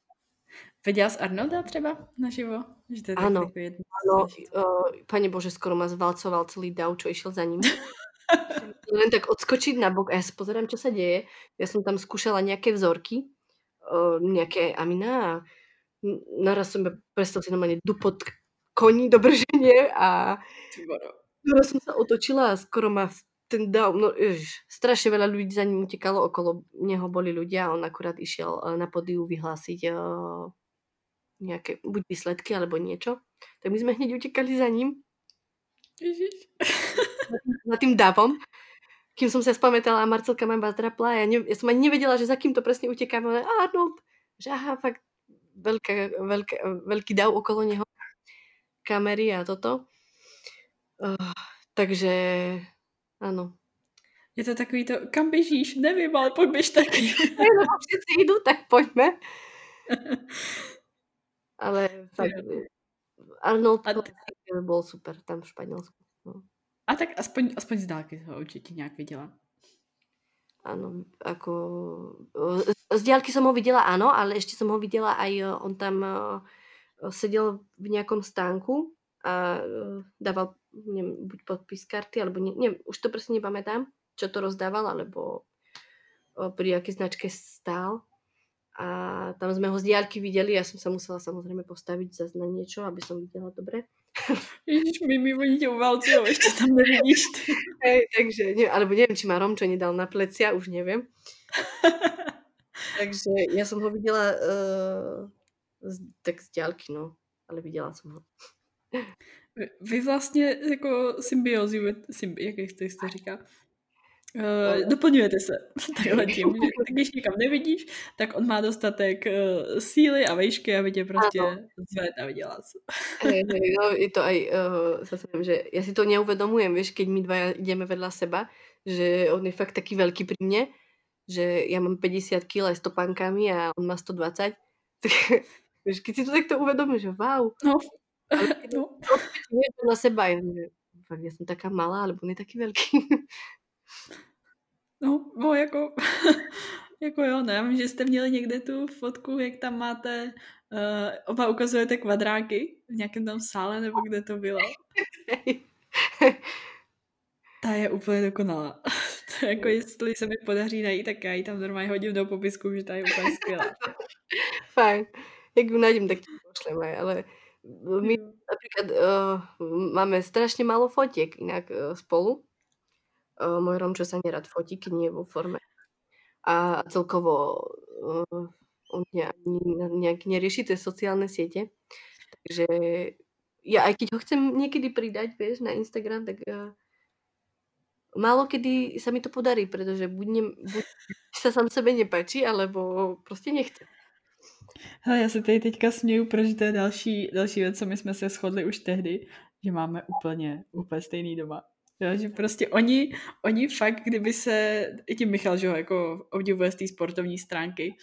Viděla jsi Arnolda třeba naživo? Že to je ano, takový jedno ano uh, pane bože, skoro ma zvalcoval celý dav, čo išiel za ním. Len tak odskočiť na bok a ja sa pozerám, čo sa deje. Ja som tam skúšala nejaké vzorky, uh, nejaké amina a naraz som prestal si normálne dupot koní do brženie a naraz som sa otočila a skoro ma ten dav, no jež, strašne veľa ľudí za ním utekalo, okolo neho boli ľudia a on akurát išiel na podiu vyhlásiť uh, nejaké buď výsledky alebo niečo. Tak my sme hneď utekali za ním. Ježiš. Za tým davom. Kým som sa spamätala a Marcelka ma zdrapla. Ja, ne, ja som ani nevedela, že za kým to presne utekáme. Ale Arnold, že aha, fakt veľká, veľká, veľký dav okolo neho. Kamery a toto. Uh, takže ano. Je to takový to, kam běžíš? Nevím, ale pojď běž taky. no, všichni jdu, tak pojďme. ale fakt, Arnold a t- byl super tam v Španělsku. No. A tak aspoň, aspoň z dálky ho určitě nějak viděla. Ano, jako z dálky jsem ho viděla, ano, ale ještě jsem ho viděla aj on tam seděl v nějakom stánku a dával neviem, buď podpis karty, alebo ne, neviem, už to prostě nepamätám, čo to rozdával, alebo pri aké značke stál. A tam sme ho z diálky videli, ja som sa musela samozrejme postaviť zase na niečo, aby som videla dobre. Ježiš, mi, mi oni ťa uvalcujú, ešte tam nevidíš. Hej, takže, ne, alebo neviem, či ma Romčo nedal na plecia, už neviem. takže ja som ho videla uh, z, tak z diálky, no. Ale videla som ho. Vy vlastně jako symbiozi, symbi, jak to jste říká, Uh, doplňujete se takhle tím, že když nikam nevidíš, tak on má dostatek uh, síly a vejšky a tě prostě zved a vydělá se. No, je to aj, uh, zase že já si to neuvedomujem, víš, keď my dva jdeme vedľa seba, že on je fakt taký veľký pri mne, že ja mám 50 kg s topánkami a on má 120, tak víš, keď si to takto uvedomíš, že wow. No, no. na seba, ja, že fakt, ja som taká malá, alebo on je taký veľký. No, no jako, jako jo, ne, že jste měli někde tu fotku, jak tam máte, uh, oba ukazujete kvadráky v nějakém tam sále, nebo kde to bylo. Ta je úplně dokonalá. to jako jestli se mi podaří najít, tak já ji tam normálně hodím do popisku, že ta je úplně skvělá. Fajn. Jak ju nájdem, tak ti pošleme, ale my napríklad uh, máme strašne málo fotiek inak uh, spolu. Uh, môj Romčo sa nerad fotí, keď nie je vo forme. A celkovo uh, on nejak, nejak nerieši tie sociálne siete. Takže ja aj keď ho chcem niekedy pridať, vieš, na Instagram, tak uh, málo kedy sa mi to podarí, pretože buď, ne, buď sa sám sebe nepáči, alebo prostě nechce. Hele, já se tady teďka směju, protože to je další, další věc, co my jsme se shodli už tehdy, že máme úplně, úplně stejný doma. Jo, že prostě oni, oni fakt, kdyby se, i tím Michal, že ho jako obdivuje z té sportovní stránky,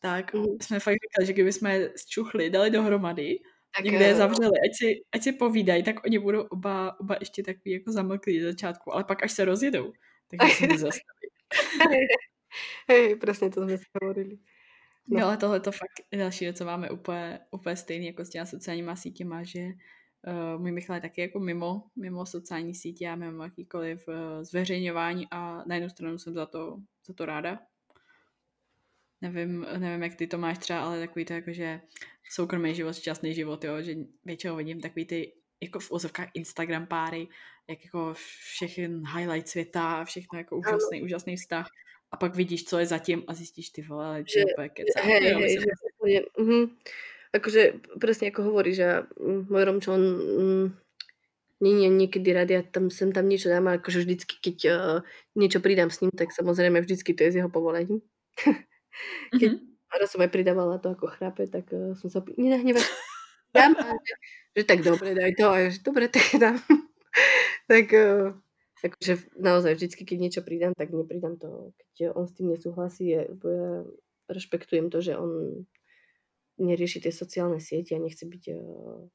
tak mm. jsme fakt říkali, že kdyby jsme zčuchli, dali dohromady, tak, někde je zavřeli, ať si, ať si povídají, tak oni budou oba, oba ještě takový jako zamlklí do začátku, ale pak až se rozjedou, tak se zastaví. Hej, přesně to jsme si hovorili. No. no ale tohle to fakt další věc, co máme úplně, úplně stejný jako s těma sociálníma sítěma, že uh, můj Michal je taky jako mimo, mimo sociální sítě a mimo jakýkoliv uh, zveřejňování a na jednu stranu jsem za to, za to ráda. Nevím, nevím, jak ty to máš třeba, ale takový to jako, že soukromý život, šťastný život, jo, že většinou vidím takový ty jako v ozovkách Instagram páry, jak jako všechny highlight světa a všechno jako úžasný, úžasný vztah a pak vidíš, co je zatím a zjistíš, ty vole, že úplně kecá. Hej, hej, hej, že. Akože presne ako hovorí, že môj Romčo, on mm, nie je niekedy rád, ja tam sem tam niečo dám, ale akože vždycky, keď uh, niečo pridám s ním, tak samozrejme vždycky to je s jeho povolením. keď, uh-huh. raz som aj pridávala to, ako chrape, tak uh, som sa nenahnevaš, dám, že, že tak dobre, daj to, a že dobre, tak dám. tak uh, akože naozaj vždycky, keď niečo pridám, tak nepridám to, keď on s tým nesúhlasí, lebo ja rešpektujem to, že on nerieši tie sociálne siete a nechce byť... Uh,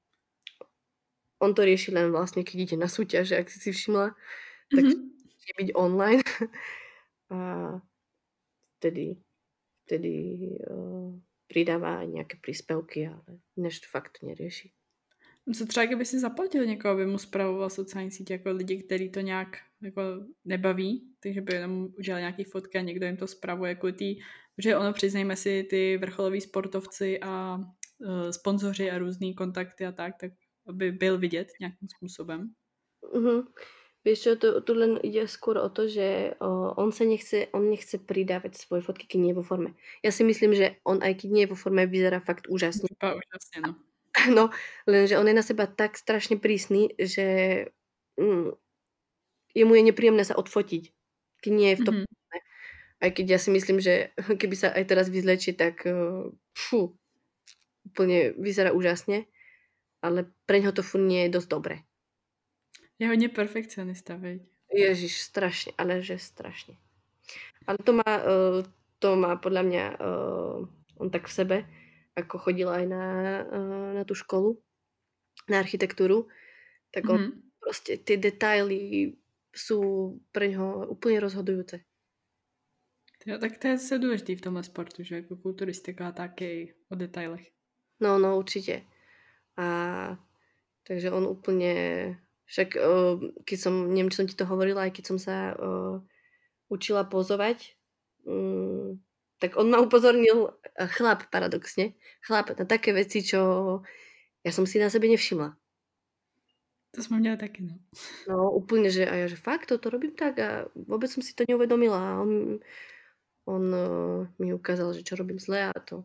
on to rieši len vlastne, keď ide na súťaže, ak si si všimla, tak mm-hmm. byť online. a vtedy, vtedy uh, pridává nějaké příspěvky, ale než to fakt nerieši. Co třeba kdyby si zaplatil někoho, aby mu zpravoval sociální sítě, jako lidi, který to nějak jako nebaví, takže by jenom udělal nějaký fotky a někdo jim to zpravuje jako tý, že ono přiznejme si ty vrcholoví sportovci a uh, sponzoři a různý kontakty a tak, tak aby byl vidět nějakým způsobem. Mm-hmm. Vieš čo, tu len ide skôr o to, že o, on sa nechce, on nechce pridávať svoje fotky, keď nie je vo forme. Ja si myslím, že on aj keď nie je vo forme, vyzerá fakt úžasne. Vypadá úžasne, no. No, lenže on je na seba tak strašne prísny, že mm, jemu je nepríjemné sa odfotiť, keď nie je v tom. Mm-hmm. Aj keď ja si myslím, že keby sa aj teraz vyzlečí, tak fú, úplne vyzerá úžasne, ale pre ňoho to furt nie je dosť dobré. Je hodně perfekcionista, veď? Ježiš, strašně, ale že strašně. Ale to má, uh, to má podle mě uh, on tak v sebe, jako chodil aj na, na tu školu, na architekturu, tak on mm-hmm. prostě ty detaily jsou pro něho úplně rozhodující. Jo, tak to je se důležitý v tomhle sportu, že jako kulturistika taky o detailech. No, no, určitě. A takže on úplně však keď som, neviem, či som ti to hovorila, aj keď som sa uh, učila pozovať, um, tak on ma upozornil, chlap paradoxne, chlap na také veci, čo ja som si na sebe nevšimla. To jsme měli taky, no. No, úplně, že a já, že fakt, to, to robím tak a vůbec jsem si to neuvědomila. A on, on uh, mi ukázal, že čo robím zle a to.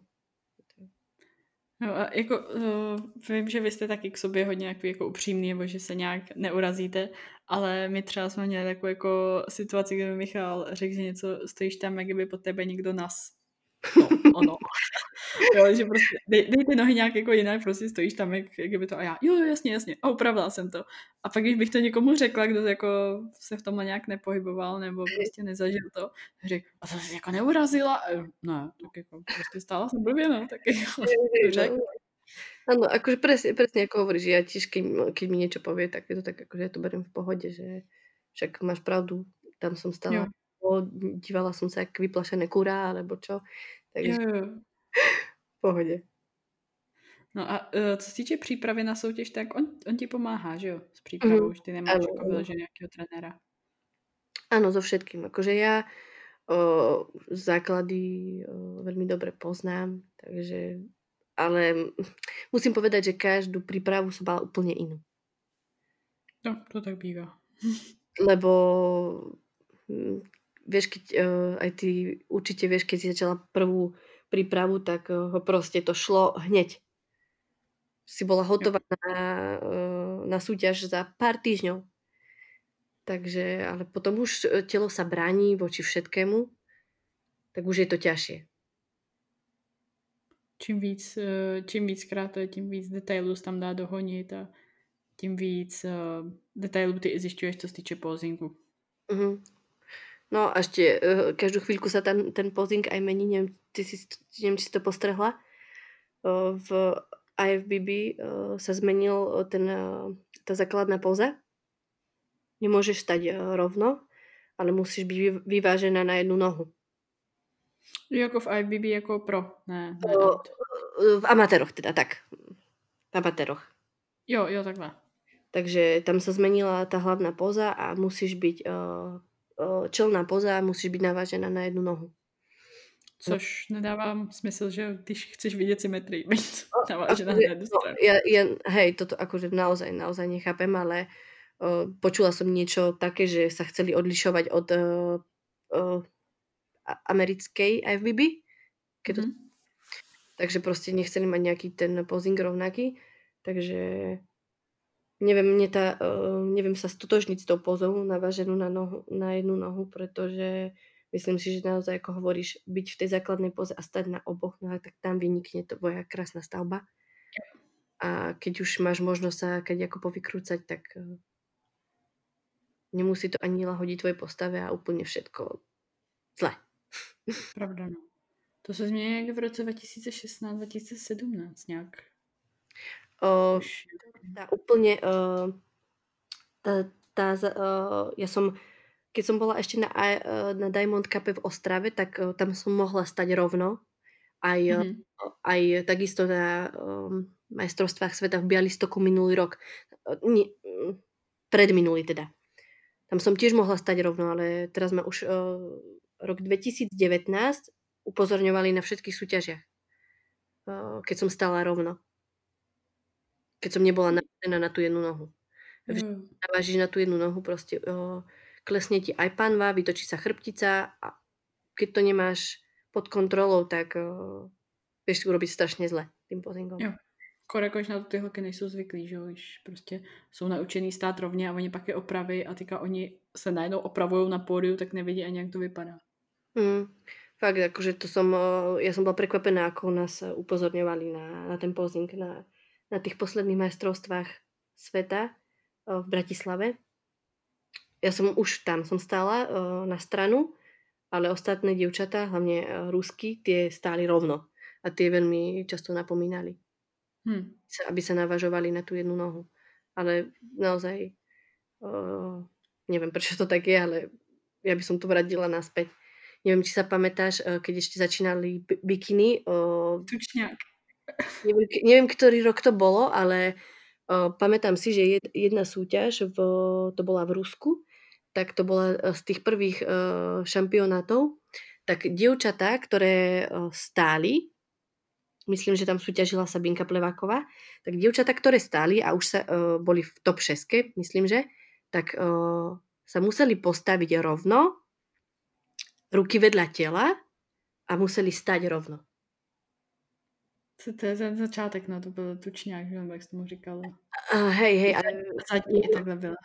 No a jako uh, vím, že vy jste taky k sobě hodně jako, jako upřímný, nebo že se nějak neurazíte, ale my třeba jsme měli takovou jako situaci, kde mi Michal řekl, že něco stojíš tam, jak by po tebe někdo nas. No, ono. Jo, že prostě dej, dej ty nohy nějak jako jinak, prostě stojíš tam, jak, jak by to a já, jo, jasně, jasně, a upravila jsem to. A pak, když bych to někomu řekla, kdo jako se v tomhle nějak nepohyboval, nebo prostě nezažil to, řekl, a to jsi jako neurazila? Ne, tak jako prostě stála jsem blbě, no, tak jako řekl. Áno, akože presne, presne ako hovoríš, ja tiež, keď, keď mi niečo povie, tak je to tak, akože ja to beriem v pohode, že však máš pravdu, tam som stala, dívala som sa jak vyplašené kura, alebo čo. Takže jo, jo pohodě. No a uh, co se týče přípravy na soutěž, tak on, on ti pomáhá, že jo, s přípravou, mm. že ty nemáš ano, jako vyložený nějakého trenéra. Ano, so všetkým. Akože ja o, základy o, veľmi dobre poznám, takže ale musím povedať, že každú prípravu som mala úplne inú. No, to tak býva. Lebo hm, vieš, keď uh, aj ty určite vieš, keď si začala prvú prípravu, tak eh, ho proste to šlo hneď. Si bola hotová na, eh, na súťaž za pár týždňov. Takže, ale potom už eh, telo sa brání voči všetkému, tak už je to ťažšie. Čím víc, čím víckrát to je, tím víc detailů tam dá dohonit a tím víc detailů ty zjišťuješ, co se týče pozingu. Uh-huh. No a ešte uh, každú chvíľku sa tam ten posing aj mení, neviem, ty si, neviem, či si to postrehla. Uh, v IFBB uh, sa zmenil ten, uh, tá základná poza. Nemôžeš stať uh, rovno, ale musíš byť vyvážená na jednu nohu. Jako v IFBB, jako pro, ne. ne uh, v amatéroch teda, tak. V amatéroch. Jo, jo, takhle. Takže tam sa zmenila tá hlavná poza a musíš byť uh, čelná poza musíš být navážená na jednu nohu. Což nedává smysl, že když chceš vidět symetrii, být navážená na jednu no, stranu. Ja, ja, hej, toto akože naozaj, naozaj nechápem, ale uh, počula som niečo také, že sa chceli odlišovať od uh, uh, americkej FBB. Keď mm-hmm. takže prostě nechceli mať nejaký ten posing rovnaký. Takže neviem, mne uh, neviem sa stotožniť s tou pozou naváženú na, nohu, na jednu nohu, pretože Myslím si, že naozaj, ako hovoríš, byť v tej základnej poze a stať na oboch nohách, tak tam vynikne tvoja krásna stavba. A keď už máš možnosť sa keď ako povykrúcať, tak eh, nemusí to ani lahodiť tvoje postave a úplně všetko zle. Pravda, no. To se někde v roce 2016-2017 nějak. O, tá úplne uh, tá, tá, uh, ja som keď som bola ešte na, na Diamond Cup v Ostrave, tak uh, tam som mohla stať rovno. Aj, mm-hmm. aj takisto na um, majstrovstvách sveta v Bialystoku minulý rok. Nie, predminulý teda. Tam som tiež mohla stať rovno, ale teraz ma už uh, rok 2019 upozorňovali na všetkých súťažiach, uh, keď som stála rovno. Keď som nebola navedená na tú jednu nohu. Mm. Navážiš na tú jednu nohu, proste uh, klesne ti aj panva, vytočí sa chrbtica a keď to nemáš pod kontrolou, tak uh, vieš urobiť strašne zle tým pozingom. Jo. Korekož na to ty holky nejsou zvyklí, že jo, když prostě jsou naučený stát rovně a oni pak je opraví a teďka oni se najednou opravují na pódiu, tak nevidí ani, jak to vypadá. Mm, fakt, akože to som, ja som bola prekvapená, ako nás upozorňovali na, na ten posing na, na tých posledných majstrovstvách sveta v Bratislave. Ja som už tam som stála na stranu, ale ostatné dievčatá, hlavne rusky, tie stáli rovno a tie veľmi často napomínali hmm. aby sa navažovali na tú jednu nohu. Ale naozaj uh, neviem, prečo to tak je, ale ja by som to vradila naspäť. Neviem, či sa pamätáš, keď ešte začínali bikiny. Uh, Tučňák. Neviem, neviem, ktorý rok to bolo, ale uh, pamätám si, že jed, jedna súťaž, v, to bola v Rusku, tak to bola z tých prvých uh, šampionátov, tak dievčatá, ktoré uh, stáli myslím, že tam súťažila Sabinka Pleváková, tak dievčatá, ktoré stáli a už sa uh, boli v top 6, myslím, že, tak uh, sa museli postaviť rovno, ruky vedľa tela a museli stať rovno. Co to je za začátek, no to byl tučňák, že jak jsi tomu říkala. Uh, hej, hej. Ale... Zadní takhle byla.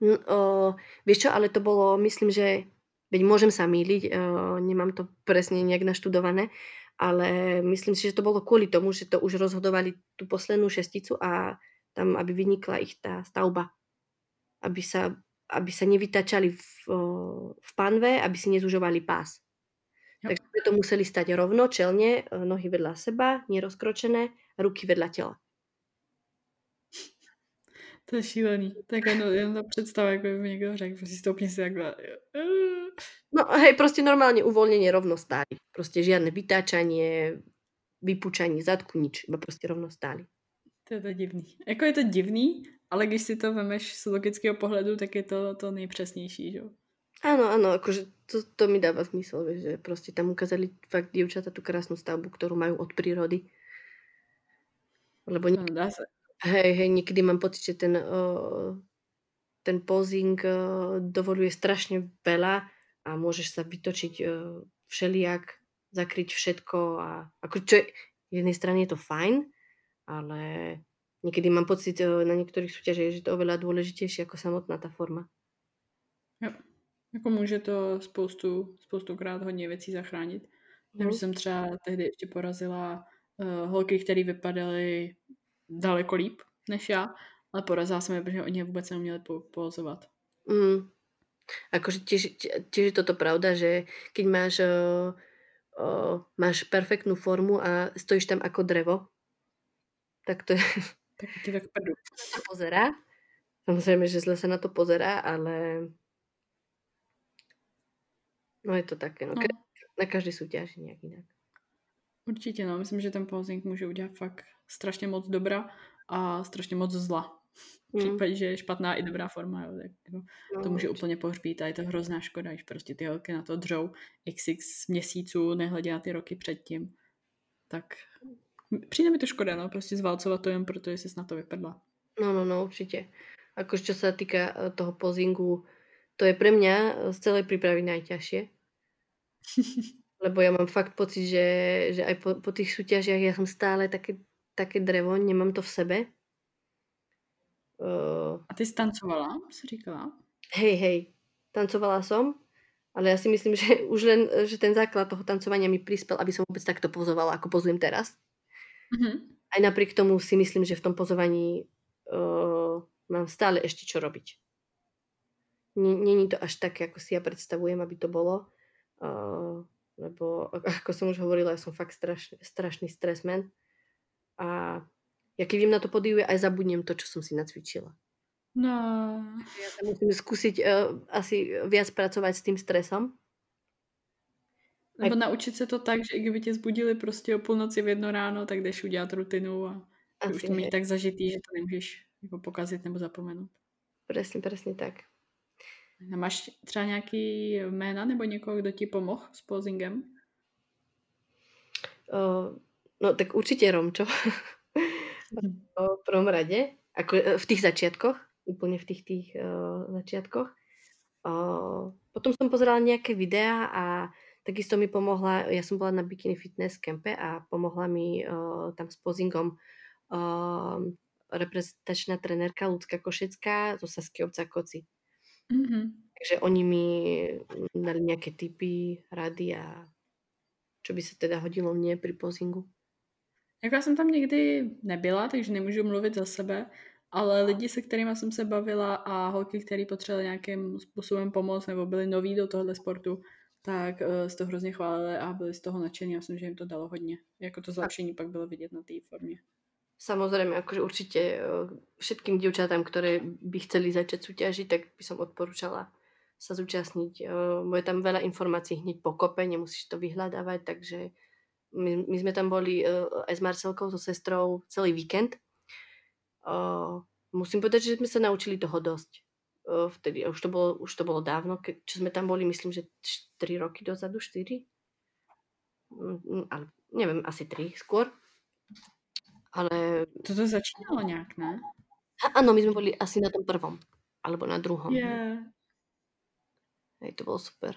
No, uh, vieš čo, ale to bolo, myslím, že, veď môžem sa míliť, uh, nemám to presne nejak naštudované, ale myslím si, že to bolo kvôli tomu, že to už rozhodovali tú poslednú šesticu a tam, aby vynikla ich tá stavba. Aby sa, aby sa nevytačali v, v panve, aby si nezužovali pás. Jo. Takže to museli stať rovno, čelne, nohy vedľa seba, nerozkročené, ruky vedľa tela. To je šílený. Tak jenom, jenom ta představa, jako by někdo řekl, prostě stoupni si takhle. No hej, proste normálne uvoľnenie rovno stáli. Proste žiadne vytáčanie, vypúčanie zadku, nič. Iba proste rovno stáli. To je to divný. Jako je to divný, ale když si to vemeš z logického pohledu, tak je to to nejpřesnější, že jo? Áno, áno, akože to, to mi dáva zmysel, vieš, že proste tam ukázali fakt dievčata tú krásnu stavbu, ktorú majú od prírody. Lebo niekedy, no, dá sa. Hej, hej, niekedy mám pocit, že ten, uh, ten posing uh, dovoluje strašne veľa a môžeš sa vytočiť uh, všelijak, zakryť všetko a ako čo je, jednej strany je to fajn, ale niekedy mám pocit uh, na niektorých súťažiach, že je to oveľa dôležitejšie ako samotná tá forma. Jo. Jako může to spoustu, spoustukrát hodně věcí zachránit. Mm. Já jsem třeba tehdy ještě porazila uh, holky, které vypadaly daleko líp než já, ale porazila jsem je, protože oni vůbec neuměli po- pozovat. Mm. Akože tiež, tiež je toto pravda, že keď máš, uh, uh, máš perfektnú formu a stojíš tam ako drevo, tak to je... Tak ti tak prdu. to pozerá. Samozrejme, že zle sa na to pozerá, ale no je to také, no. no. Na každý súťaži nejak inak. Určitě, no. Myslím, že ten posing může udělat fakt strašně moc dobra a strašně moc zla. V mm. případě, že je špatná i dobrá forma, jo, tak jako, no, to může úplně pohřbít a je to hrozná škoda, když prostě ty holky na to dřou xx měsíců, nehledě na ty roky předtím. Tak přijde mi to škoda, no, prostě zvalcovat to jen proto, že jsi na to vypadla. No, no, no, určitě. Akože čo sa týka eh, toho pozingu, to je pre mňa eh, z celej prípravy najťažšie. Lebo ja mám fakt pocit, že, že aj po, po tých súťažiach ja som stále také, také drevo, nemám to v sebe Uh, a ty jsi tancovala, jsi říkala? Hej, hej, tancovala som, Ale ja si myslím, že už len, že ten základ toho tancovania mi prispel, aby som vôbec takto pozovala, ako pozujem teraz. Mm-hmm. Aj napriek tomu si myslím, že v tom pozovaní uh, mám stále ešte čo robiť. Není to až tak, ako si ja predstavujem, aby to bolo. Uh, lebo, ako som už hovorila, ja som fakt strašný, strašný stresman. A ja keď viem na to podíju, aj zabudnem to, čo som si nacvičila. No. Ja sa musím skúsiť uh, asi viac pracovať s tým stresom. Nebo tak... naučit se to tak, že i kdyby tě zbudili prostě o půlnoci v jedno ráno, tak jdeš udělat rutinu a Asi už to mít tak zažitý, že to nemůžeš jako pokazit nebo zapomenout. Přesně, přesně tak. A máš třeba nějaký jména nebo někoho, kdo ti pomohl s posingem? Uh, no tak určitě Romčo. v prvom rade, ako e, v tých začiatkoch, úplne v tých tých uh, začiatkoch. Uh, potom som pozerala nejaké videá a takisto mi pomohla, ja som bola na Bikini Fitness campe a pomohla mi uh, tam s pozingom uh, reprezentačná trenérka Lucka Košecká zo Sasky obca Koci. Mm-hmm. Takže oni mi dali nejaké tipy, rady a čo by sa teda hodilo mne pri pozingu. Jako já jsem tam nikdy nebyla, takže nemůžu mluvit za sebe, ale lidi, se kterými jsem se bavila a holky, které potřebovali nějakým způsobem pomoct nebo byli noví do tohohle sportu, tak z toho hrozně chválili a byli z toho nadšení. Já myslím, že jim to dalo hodně. Jako to zlepšení pak bylo vidět na té formě. Samozrejme, akože určite eh, všetkým dievčatám, ktoré by chceli začať súťažiť, tak by som odporúčala sa zúčastniť. Eh, bude tam veľa informácií hneď po kope, nemusíš to vyhľadávať, takže my, my sme tam boli aj s Marcelkou, so sestrou celý víkend. Musím povedať, že sme sa naučili toho dosť vtedy, už to bolo, už to bolo dávno, keď, čo sme tam boli, myslím, že 4 roky dozadu, 4? Mm, mm, ale neviem, asi 3 skôr. Ale... Toto začínalo nějak, ne? Áno, my sme boli asi na tom prvom. Alebo na druhom. Yeah. Hej, to bylo super.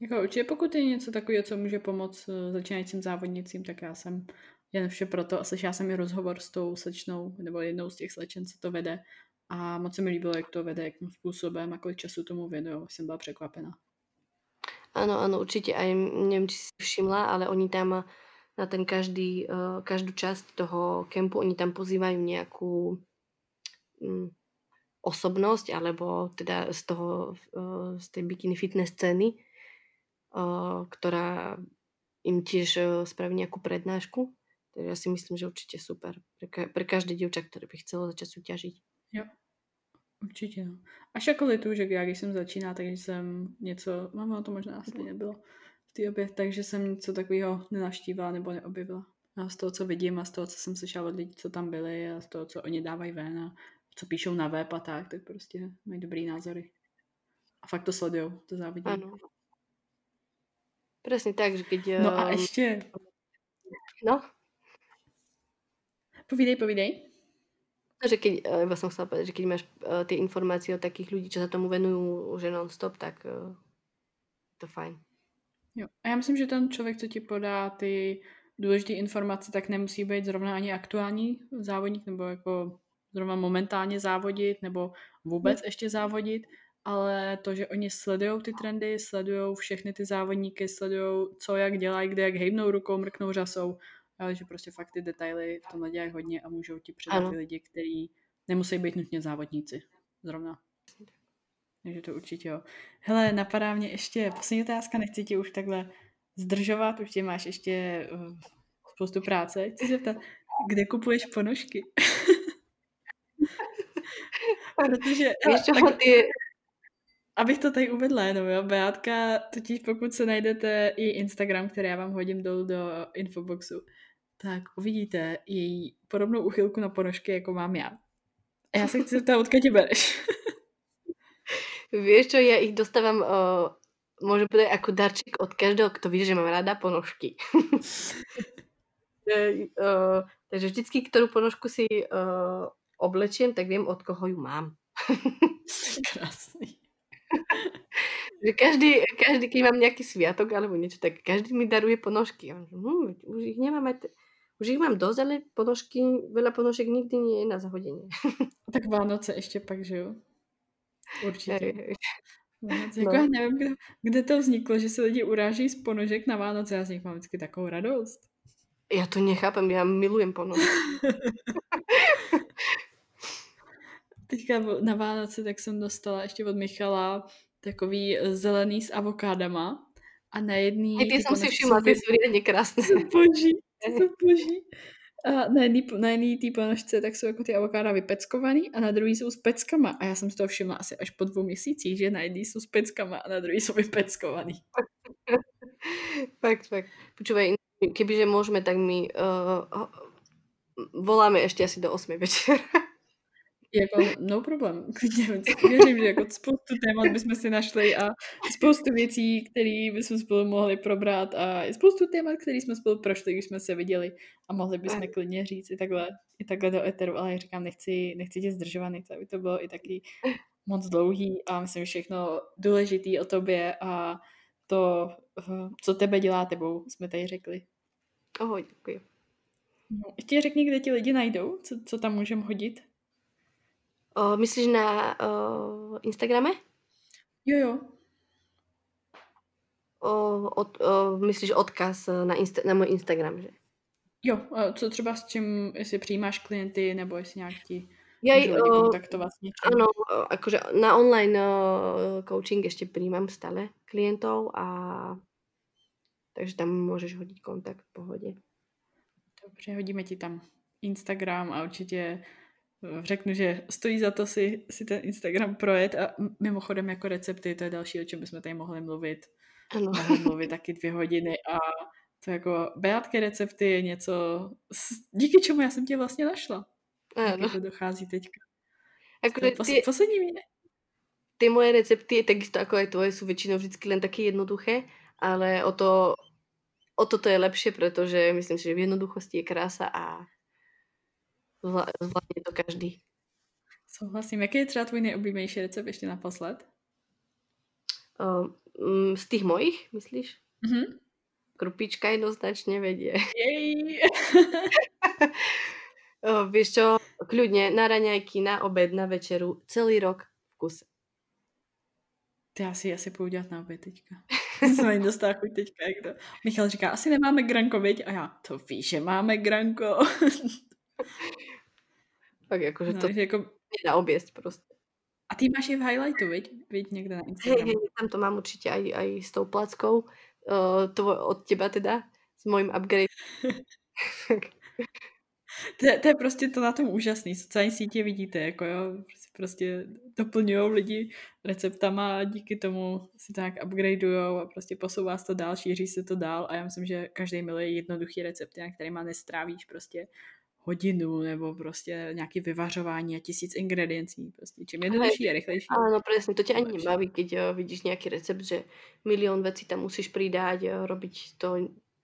Jako určitě pokud je něco takového, co může pomoct eh, začínajícím závodnicím, tak já jsem jen vše proto a slyšela jsem i rozhovor s tou slečnou, nebo jednou z těch slečen, co to vede a moc se mi líbilo, jak to vede, jakým způsobem a kolik času tomu věnují. Jsem byla překvapená. Ano, ano, určitě. A nevím, či si všimla, ale oni tam na ten každý, uh, každou část toho kempu, oni tam pozývají nějakou um, osobnost, alebo teda z toho, uh, z tej bikini fitness scény, uh, ktorá im tiež spraví nejakú prednášku. Takže ja si myslím, že určite super pre, ka- pre každé dievča, ktoré by chcelo začať súťažiť. Jo. Určitě, no. Až jako litu, že já když jsem začínala, takže jsem něco, mám to možná asi nebylo v té době, takže jsem něco takového nenaštívila nebo neobjevila. A z toho, co vidím a z toho, co jsem slyšela od lidí, co tam byli a z toho, co oni dávají ven a co píšou na web a tak, tak prostě mají dobrý názory. A fakt to sledujou, to závidí. Ano. Přesně tak, že keď... No a ještě... No? Povídej, povídej. Že keď, eh, iba som chcela povedať, že keď máš uh, tie informácie od takých ľudí, čo sa tomu venujú že non-stop, tak to fajn. Jo. A já myslím, že ten člověk, co ti podá ty důležité informace, tak nemusí být zrovna ani aktuální závodník, nebo jako zrovna momentálně závodit, nebo vůbec hmm. ještě závodit, ale to, že oni sledují ty trendy, sledují všechny ty závodníky, sledují, co jak dělají, kde jak hejbnou rukou, mrknou řasou, ale že prostě fakt ty detaily v tomhle dělají hodně a můžou ti předat ty lidi, kteří nemusí být nutně závodníci. Zrovna. Takže to určitě jo. Hele, napadá mě ještě poslední otázka, nechci ti už takhle zdržovat, už tě máš ještě uh, spoustu práce. Chci se ptat, kde kupuješ ponožky? Protože... Víš, tak, ty... Abych to tady uvedla jenom, jo. Beátka, totiž pokud se najdete i Instagram, který já vám hodím dolů do infoboxu, tak uvidíte její podobnou uchylku na ponožky, jako mám já. A já se chci zeptat, odkud ti bereš? Vieš čo, ja ich dostávam, uh, môžem povedať, ako darček od každého, kto vie, že mám rada ponožky. uh, takže vždycky, ktorú ponožku si uh, oblečiem, tak viem, od koho ju mám. Krásný. každý, každý, keď mám nejaký sviatok alebo niečo, tak každý mi daruje ponožky. Hm, už ich nemám aj... T- už ich mám dosť, ale ponožky, veľa ponožek nikdy nie je na zahodenie. tak Vánoce ještě pak, že jo? Určitě. Vánoce. Jako já nevím, kde, kde to vzniklo, že se lidi uráží z ponožek na Vánoce. Já z nich mám vždycky takovou radost. Já to nechápem, já milujem ponožky. Teďka na Vánoce tak jsem dostala ještě od Michala takový zelený s avokádama a na jedný... Ty jsem si všimla, ty jsou krásné. Jsou boží, jsou boží. A na jedný, na jedný tý ponožce tak jsou jako ty avokáda vypeckovaný a na druhý jsou s peckama. A já jsem si to všimla asi až po dvou měsících, že na jedný jsou s peckama a na druhý jsou vypeckovaný. fakt, fakt. Počúvaj, kebyže môžeme, tak my uh, voláme ještě asi do 8 večer. Jako, no problém. Klidně, věřím, že jako spoustu témat bychom si našli a spoustu věcí, které bychom spolu mohli probrat a spoustu témat, které jsme spolu prošli, když jsme se viděli a mohli bychom klidně říct i takhle, i takhle do eteru, ale já říkám, nechci, nechci tě zdržovat, nechci, aby to bylo i taky moc dlouhý a myslím všechno důležitý o tobě a to, co tebe dělá tebou, jsme tady řekli. Ahoj, děkuji. No, ještě řekni, kde ti lidi najdou, co, co tam můžeme hodit. O, myslíš na o, Instagrame? Jo, jo. O, od, o, myslíš odkaz na, insta, na můj Instagram, že? Jo, co třeba s čím, jestli přijímáš klienty, nebo jestli nějak ti ja, lidi kontaktovat s něčím? Áno, akože na online coaching ještě přijímám stále klientov a takže tam můžeš hodit kontakt v pohodě. Dobře, hodíme ti tam Instagram a určitě řeknu, že stojí za to si, si ten Instagram projet a mimochodem jako recepty, to je další, o čem bychom tady mohli mluvit. Ano. Mohli mluvit taky dvě hodiny a to jako Beátky recepty je něco, díky čemu já jsem tě vlastně našla. Ano. to dochází teďka. Jako ty, pos, poslední mě. Ty moje recepty, takisto jako aj tvoje, jsou většinou vždycky len také jednoduché, ale o to, o to to je lepší, protože myslím si, že v jednoduchosti je krása a Zvládne to každý. Souhlasím. Jaký je třeba tvůj nejoblíbenější recept ještě naposled? Uh, z těch mojich, myslíš? Mm-hmm. Krupička jednoznačně vedie. Jej! uh, vieš čo, kľudne na raňajky, na obed, na večeru, celý rok v kuse. Ty asi asi půjdu dělat na oběd teďka. Jsem ani dostala chuť teďka. Jak to. Michal říká, asi nemáme granko, viď? A já, to víš, že máme granko. Tak jakože no, to jako... na oběst prostě. A ty máš i v highlightu, viď? Viď někde na Instagramu. Hej, hej, tam to mám určitě aj, aj s tou plackou. Uh, to od těba teda, s mojím upgrade. to, je, to je prostě to na tom úžasný. Sociální sítě vidíte, jako jo, prostě, prostě doplňují lidi receptama a díky tomu si tak upgradeujou a prostě posouvá se to dál, šíří se to dál a já myslím, že každý miluje jednoduchý recept, na kterýma nestrávíš prostě hodinu nebo prostě nějaké vyvařování a tisíc ingrediencí. Prostě čím jednodušší a rychlejší. Ano, přesně, to tě ani nebaví, když jo, vidíš nějaký recept, že milion věcí tam musíš přidat, jo, robiť to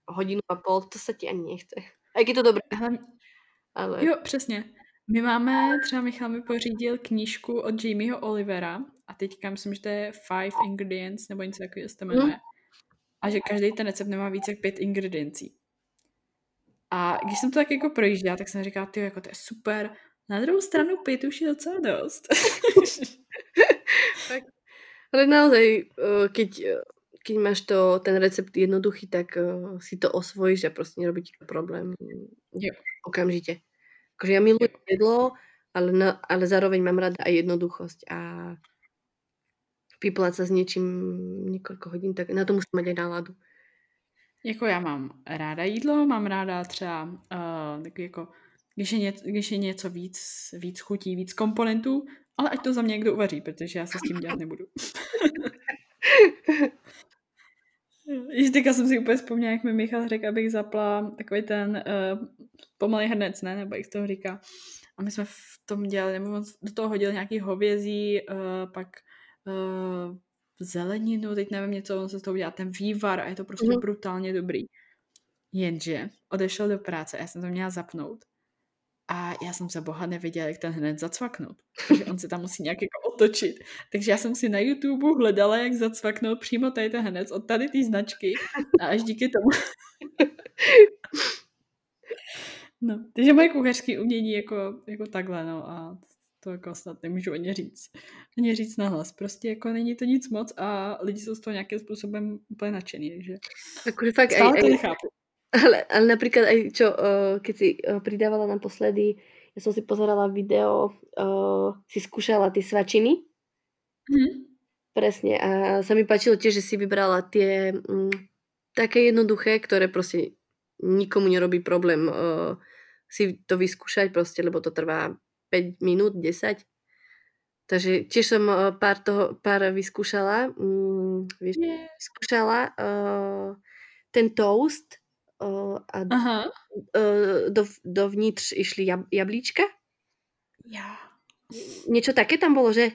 hodinu a pol, to se ti ani nechce. A jak je to dobré. Ale, ale... Jo, přesně. My máme, třeba Michal mi pořídil knížku od Jamieho Olivera a teďka myslím, že to je Five Ingredients nebo něco takového se to jmenuje. Hmm. A že každý ten recept nemá více jak pět ingrediencí. A když jsem to tak jako projížděla, tak jsem říkala, ty jako to je super. Na druhou stranu pět už je docela dost. tak. Ale naozaj, eh, keď, eh, keď máš to, ten recept jednoduchý, tak eh, si to osvojíš a prostě nerobí ti problém jo. okamžitě. Akože ja milujem jedlo, ale, na, ale zároveň mám rada aj jednoduchosť a vyplať sa s niečím niekoľko hodín, tak na to musím mať aj náladu. Jako já mám ráda jídlo, mám ráda třeba uh, takový jako, když je, něco, když je něco víc, víc chutí, víc komponentů, ale ať to za mě někdo uvaří, protože já se s tím dělat nebudu. Již teďka jsem si úplně vzpomněla, jak mi Michal řekl, abych zapla takový ten uh, pomalý hrnec, ne? Nebo jak to říká. A my jsme v tom dělali, nebo do toho hodil nějaký hovězí, uh, pak uh, zeleninu, teď nevím něco, on se z toho udělá ten vývar a je to prostě mm. brutálně dobrý. Jenže odešel do práce a já jsem to měla zapnout. A já jsem se boha neviděla, jak ten hned zacvaknout. Protože on se tam musí nějak jako otočit. Takže já jsem si na YouTube hledala, jak zacvaknout přímo tady ten hned od tady té značky. A až díky tomu. no, takže moje kuchařské umění jako, jako takhle, no. A To jako snad nemůžu ani říct. Ani říct nahlas. Prostě jako není to nic moc a lidi jsou z toho nějakým způsobem úplně nadšený, takže akože fakt stále aj, to aj, nechápu. ale, ale napríklad aj čo, uh, keď si uh, pridávala naposledy, ja som si pozerala video, uh, si skúšala ty svačiny. Mhm. Presne. A sa mi páčilo tiež, že si vybrala tie mm, také jednoduché, ktoré proste nikomu nerobí problém uh, si to vyskúšať proste, lebo to trvá 5 minút, 10. Takže tiež som uh, pár, toho, pár vyskúšala. Mm, vieš, Yeah. vyskúšala uh, ten toast uh, a Aha. uh, do, dovnitř išli jab, jablíčka. Ja. Niečo také tam bolo, že?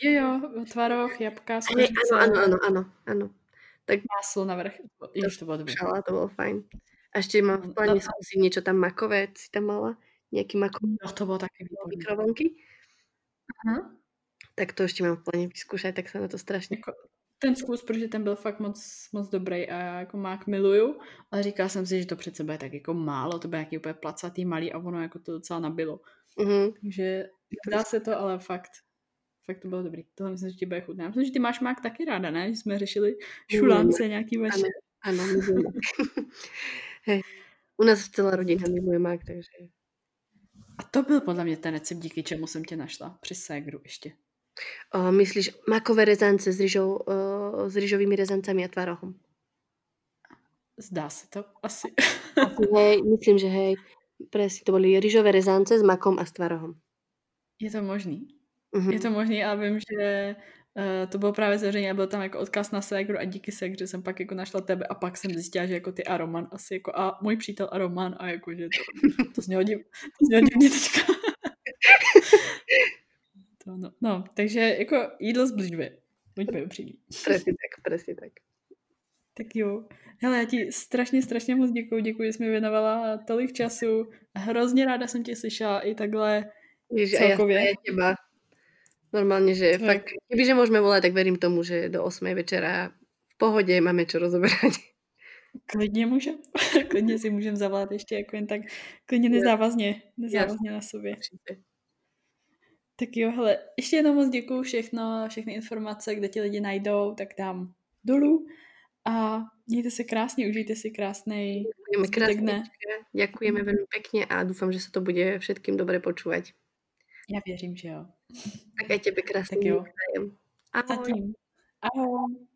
Jo, jo, tvaroh, jabka, Hej, áno, áno, áno, áno, áno. Tak máslo navrch. Ježiš, to bylo dobré. skúšala, to bolo fajn. A ešte mám v No, pláne no. skúsiť niečo tam makové, si tam mala? Nejaký makové No, to bylo taky výborné. mikrovlnky? Aha. Tak to ešte mám v pláne vyskúšať, tak sa na to strašne... Jako, ten zkus, protože ten byl fakt moc, moc dobrý a já jako mák miluju, ale říkala jsem si, že to přece bude tak jako málo, to bude nějaký úplně placatý, malý a ono jako to docela nabilo. Uh-huh. Takže dá se to, ale fakt, fakt to bylo dobrý. Tohle myslím, že ti bude chutné. Myslím, že ty máš mák taky ráda, ne? Že jsme řešili šulance nějaký vaše. Áno, milujem mák. Hej. U nás celá rodina miluje mák, takže... A to byl podle mě ten recept, díky čemu jsem tě našla. Při ségru ještě. O, myslíš makové rezance s, ryžou, o, s ryžovými rezancami a tvarohom? Zdá se to asi. Asi hej, myslím, že hej. Presne, to boli ryžové rezance s makom a s tvarohom. Je to možný. Uh-huh. Je to možný a vím, že to bylo právě zveřejně a byl tam jako odkaz na ségru a díky ségře jsem pak jako našla tebe a pak jsem zjistila, že jako ty a Roman asi jako a můj přítel a Roman a jako, že to, to znělo, div, to znělo divně teďka. to, no, no, takže jako jídlo zbližuje. Buďme upřímní. Presne tak, presne tak. Tak jo. Hele, já ti strašně, strašně moc děkuji. Děkuji, že jsi mi věnovala tolik času. Hrozně ráda jsem tě slyšela i takhle Ježi, celkově. a ja teba. Normálne, že je- fakt, kebyže môžeme volať, tak verím tomu, že do 8 večera v pohode máme čo rozoberať. Klidně můžem. klidně si můžem zavolat ještě jako jen tak klidně nezávazně, nezávazně na sobě. Tak jo, hele, ještě jednou moc děkuju všechno, všechny informace, kde ti lidi najdou, tak dám dolů. A mějte se krásně, užijte si krásný krásne. dne. Ďakujeme veľmi pekne a dúfam, že sa to bude všetkým dobre počúvať. Já věřím, že jo. Tak aj tebe krásne. Tak jo. Ahoj. Zatím. Ahoj.